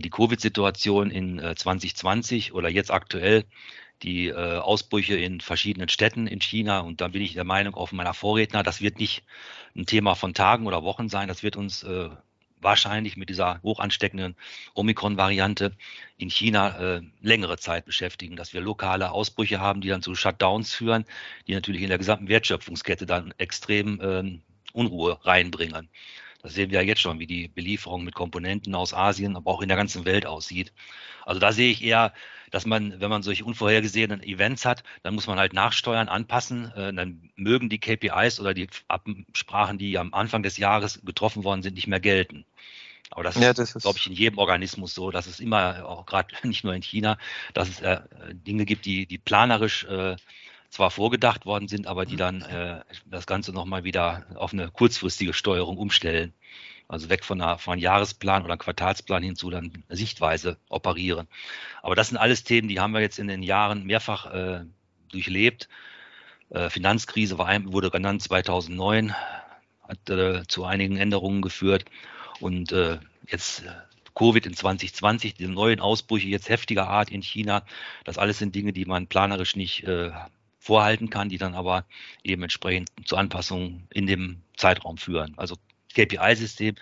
die Covid-Situation in 2020 äh, oder jetzt aktuell die äh, Ausbrüche in verschiedenen Städten in China. Und da bin ich der Meinung, auch meiner Vorredner, das wird nicht ein Thema von Tagen oder Wochen sein, das wird uns äh, wahrscheinlich mit dieser hoch ansteckenden Omikron-Variante in China äh, längere Zeit beschäftigen, dass wir lokale Ausbrüche haben, die dann zu Shutdowns führen, die natürlich in der gesamten Wertschöpfungskette dann extrem äh, Unruhe reinbringen. Das sehen wir ja jetzt schon, wie die Belieferung mit Komponenten aus Asien, aber auch in der ganzen Welt aussieht. Also da sehe ich eher, dass man, wenn man solche unvorhergesehenen Events hat, dann muss man halt nachsteuern, anpassen. Äh, dann mögen die KPIs oder die Absprachen, die am Anfang des Jahres getroffen worden sind, nicht mehr gelten. Aber das, ja, das ist, glaube ich, in jedem Organismus so, dass es immer, auch gerade nicht nur in China, dass es äh, Dinge gibt, die, die planerisch äh, zwar vorgedacht worden sind, aber die dann äh, das Ganze nochmal wieder auf eine kurzfristige Steuerung umstellen. Also weg von, einer, von einem Jahresplan oder einem Quartalsplan hin zu dann Sichtweise operieren. Aber das sind alles Themen, die haben wir jetzt in den Jahren mehrfach äh, durchlebt. Äh, Finanzkrise war, wurde genannt 2009, hat äh, zu einigen Änderungen geführt. Und äh, jetzt äh, Covid in 2020, diese neuen Ausbrüche jetzt heftiger Art in China, das alles sind Dinge, die man planerisch nicht äh, vorhalten kann, die dann aber eben entsprechend zu Anpassungen in dem Zeitraum führen. Also KPI-System,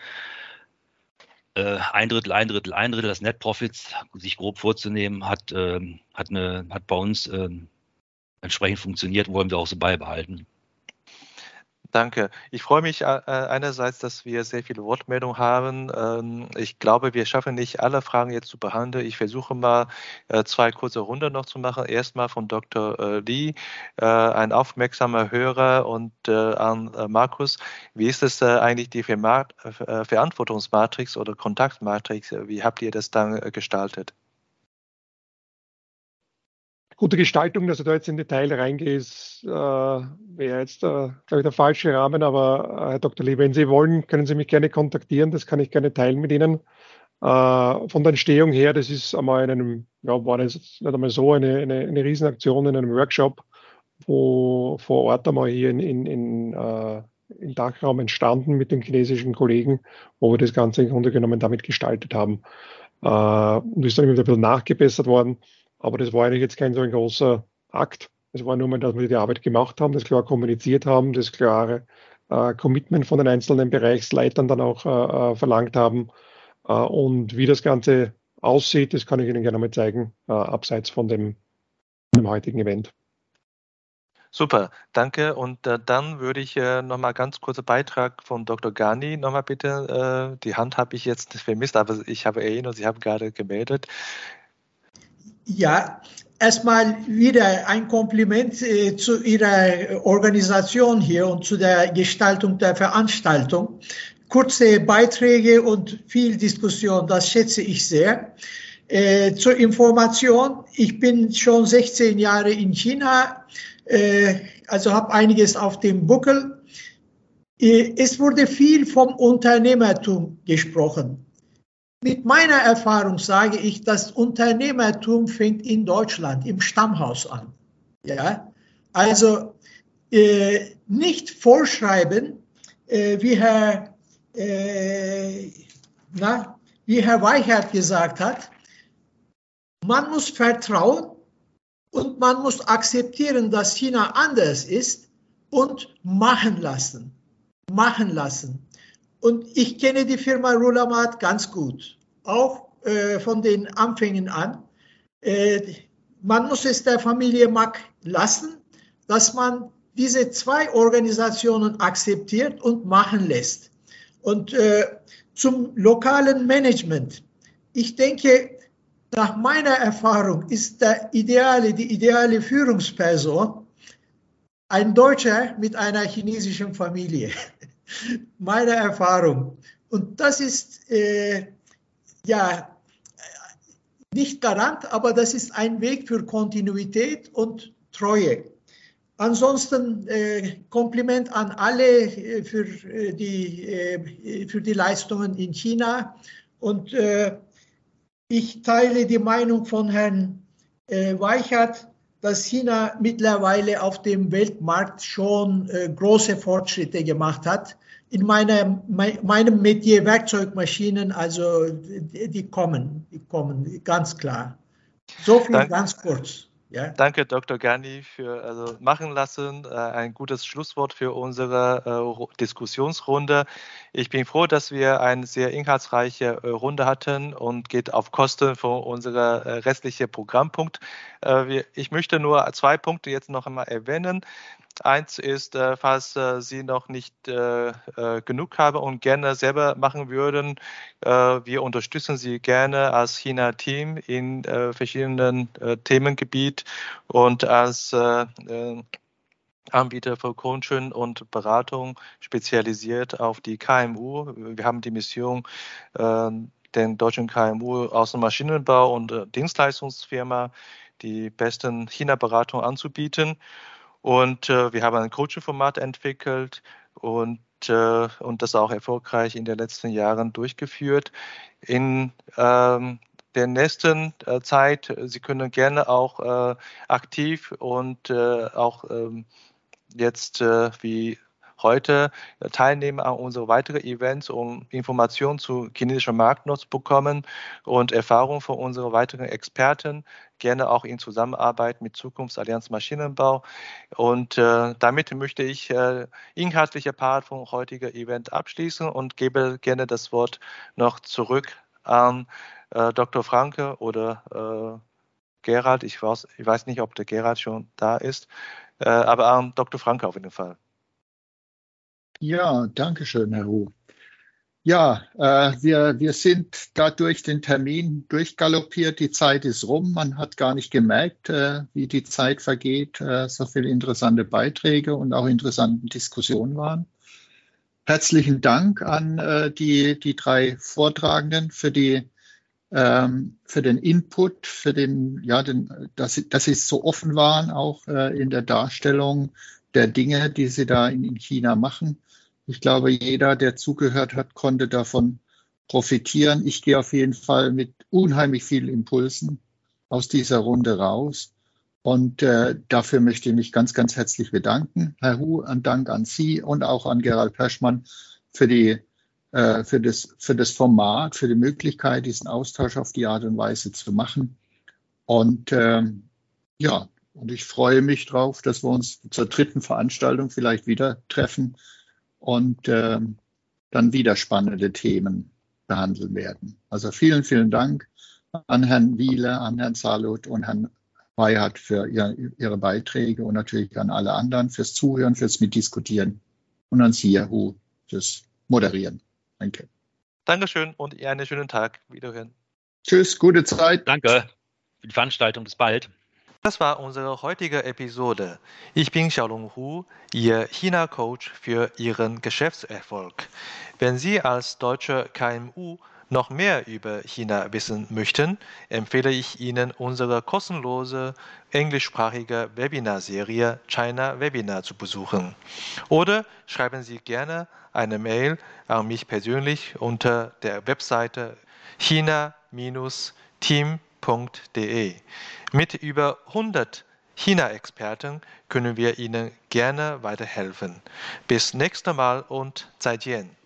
äh, ein Drittel, ein Drittel, ein Drittel des Net Profits sich grob vorzunehmen, hat, äh, hat, eine, hat bei uns äh, entsprechend funktioniert, wollen wir auch so beibehalten. Danke. Ich freue mich äh, äh, einerseits, dass wir sehr viele Wortmeldungen haben. Ähm, ich glaube, wir schaffen nicht alle Fragen jetzt zu behandeln. Ich versuche mal äh, zwei kurze Runden noch zu machen. Erstmal von Dr. Lee, ein aufmerksamer Hörer und an Markus. Wie ist es eigentlich die Verantwortungsmatrix oder Kontaktmatrix? Wie habt ihr das dann gestaltet? Gute Gestaltung, dass ich da jetzt in Detail reingehe, ist, äh, wäre jetzt, äh, glaube ich, der falsche Rahmen. Aber äh, Herr Dr. Lee, wenn Sie wollen, können Sie mich gerne kontaktieren. Das kann ich gerne teilen mit Ihnen. Äh, von der Entstehung her, das ist einmal in einem, ja, war das nicht einmal so, eine, eine, eine Riesenaktion in einem Workshop, wo vor Ort einmal hier in, in, in äh, im Dachraum entstanden mit den chinesischen Kollegen, wo wir das Ganze im Grunde genommen damit gestaltet haben. Äh, und ist dann wieder ein bisschen nachgebessert worden. Aber das war eigentlich jetzt kein so ein großer Akt. Es war nur mal, dass wir die Arbeit gemacht haben, das klar kommuniziert haben, das klare äh, Commitment von den einzelnen Bereichsleitern dann auch äh, äh verlangt haben. Äh, und wie das Ganze aussieht, das kann ich Ihnen gerne mal zeigen, äh, abseits von dem, dem heutigen Event. Super, danke. Und äh, dann würde ich äh, nochmal ganz kurzer Beitrag von Dr. Gani nochmal bitte. Äh, die Hand habe ich jetzt vermisst, aber ich habe erinnert, Sie haben gerade gemeldet. Ja, erstmal wieder ein Kompliment äh, zu Ihrer Organisation hier und zu der Gestaltung der Veranstaltung. Kurze Beiträge und viel Diskussion, das schätze ich sehr. Äh, zur Information, ich bin schon 16 Jahre in China, äh, also habe einiges auf dem Buckel. Äh, es wurde viel vom Unternehmertum gesprochen. Mit meiner Erfahrung sage ich, das Unternehmertum fängt in Deutschland im Stammhaus an. Ja, also äh, nicht vorschreiben, äh, wie Herr äh, na, wie Herr Weichert gesagt hat. Man muss vertrauen und man muss akzeptieren, dass China anders ist und machen lassen. Machen lassen. Und ich kenne die Firma Rulamat ganz gut, auch äh, von den Anfängen an. Äh, man muss es der Familie Mack lassen, dass man diese zwei Organisationen akzeptiert und machen lässt. Und äh, zum lokalen Management. Ich denke, nach meiner Erfahrung ist der ideale, die ideale Führungsperson ein Deutscher mit einer chinesischen Familie meiner Erfahrung. Und das ist äh, ja nicht Garant, aber das ist ein Weg für Kontinuität und Treue. Ansonsten äh, Kompliment an alle äh, für, äh, die, äh, für die Leistungen in China. Und äh, ich teile die Meinung von Herrn äh, Weichert. Dass China mittlerweile auf dem Weltmarkt schon äh, große Fortschritte gemacht hat. In meiner, mein, meinem Metier Werkzeugmaschinen, also die, die, kommen, die kommen ganz klar. So viel Danke. ganz kurz. Ja. Danke, Dr. Gani, für also machen lassen. Äh, ein gutes Schlusswort für unsere äh, Diskussionsrunde. Ich bin froh, dass wir eine sehr inhaltsreiche äh, Runde hatten und geht auf Kosten von unserer äh, restlichen Programmpunkt. Äh, ich möchte nur zwei Punkte jetzt noch einmal erwähnen. Eins ist, falls Sie noch nicht genug haben und gerne selber machen würden, wir unterstützen Sie gerne als China-Team in verschiedenen Themengebieten und als Anbieter für Coaching und Beratung spezialisiert auf die KMU. Wir haben die Mission, den deutschen KMU aus dem Maschinenbau und Dienstleistungsfirma die besten China-Beratungen anzubieten. Und äh, wir haben ein Coaching-Format entwickelt und, äh, und das auch erfolgreich in den letzten Jahren durchgeführt. In ähm, der nächsten äh, Zeit, Sie können gerne auch äh, aktiv und äh, auch ähm, jetzt äh, wie heute teilnehmen an unseren weiteren Events, um Informationen zu chinesischer Markt zu bekommen und Erfahrungen von unseren weiteren Experten, gerne auch in Zusammenarbeit mit Zukunftsallianz Maschinenbau. Und äh, damit möchte ich äh, inhaltliche Part vom heutigen Event abschließen und gebe gerne das Wort noch zurück an äh, Dr. Franke oder äh, Gerald. Ich weiß, ich weiß nicht, ob der Gerald schon da ist, äh, aber an Dr. Franke auf jeden Fall. Ja, danke schön, Herr Hu. Ja, äh, wir, wir sind da durch den Termin durchgaloppiert. Die Zeit ist rum. Man hat gar nicht gemerkt, äh, wie die Zeit vergeht. Äh, so viele interessante Beiträge und auch interessante Diskussionen waren. Herzlichen Dank an äh, die, die drei Vortragenden für die ähm, für den Input, für den, ja, den, dass, dass sie so offen waren, auch äh, in der Darstellung der Dinge, die sie da in, in China machen. Ich glaube, jeder, der zugehört hat, konnte davon profitieren. Ich gehe auf jeden Fall mit unheimlich vielen Impulsen aus dieser Runde raus. Und äh, dafür möchte ich mich ganz, ganz herzlich bedanken. Herr Hu, ein Dank an Sie und auch an Gerald Perschmann für, die, äh, für, das, für das Format, für die Möglichkeit, diesen Austausch auf die Art und Weise zu machen. Und äh, ja, und ich freue mich drauf, dass wir uns zur dritten Veranstaltung vielleicht wieder treffen und äh, dann wieder spannende Themen behandeln werden. Also vielen, vielen Dank an Herrn Wiele, an Herrn Salut und Herrn Weihart für ihr, ihre Beiträge und natürlich an alle anderen fürs Zuhören, fürs Mitdiskutieren und an Sie, Hu, fürs Moderieren. Danke. Dankeschön und einen schönen Tag. Wiederhören. Tschüss, gute Zeit. Danke für die Veranstaltung. Bis bald. Das war unsere heutige Episode. Ich bin Xiaolong Hu, Ihr China-Coach für Ihren Geschäftserfolg. Wenn Sie als deutscher KMU noch mehr über China wissen möchten, empfehle ich Ihnen unsere kostenlose englischsprachige Webinarserie China Webinar zu besuchen. Oder schreiben Sie gerne eine Mail an mich persönlich unter der Webseite china-team.de. Mit über 100 China-Experten können wir Ihnen gerne weiterhelfen. Bis nächstes Mal und 再见.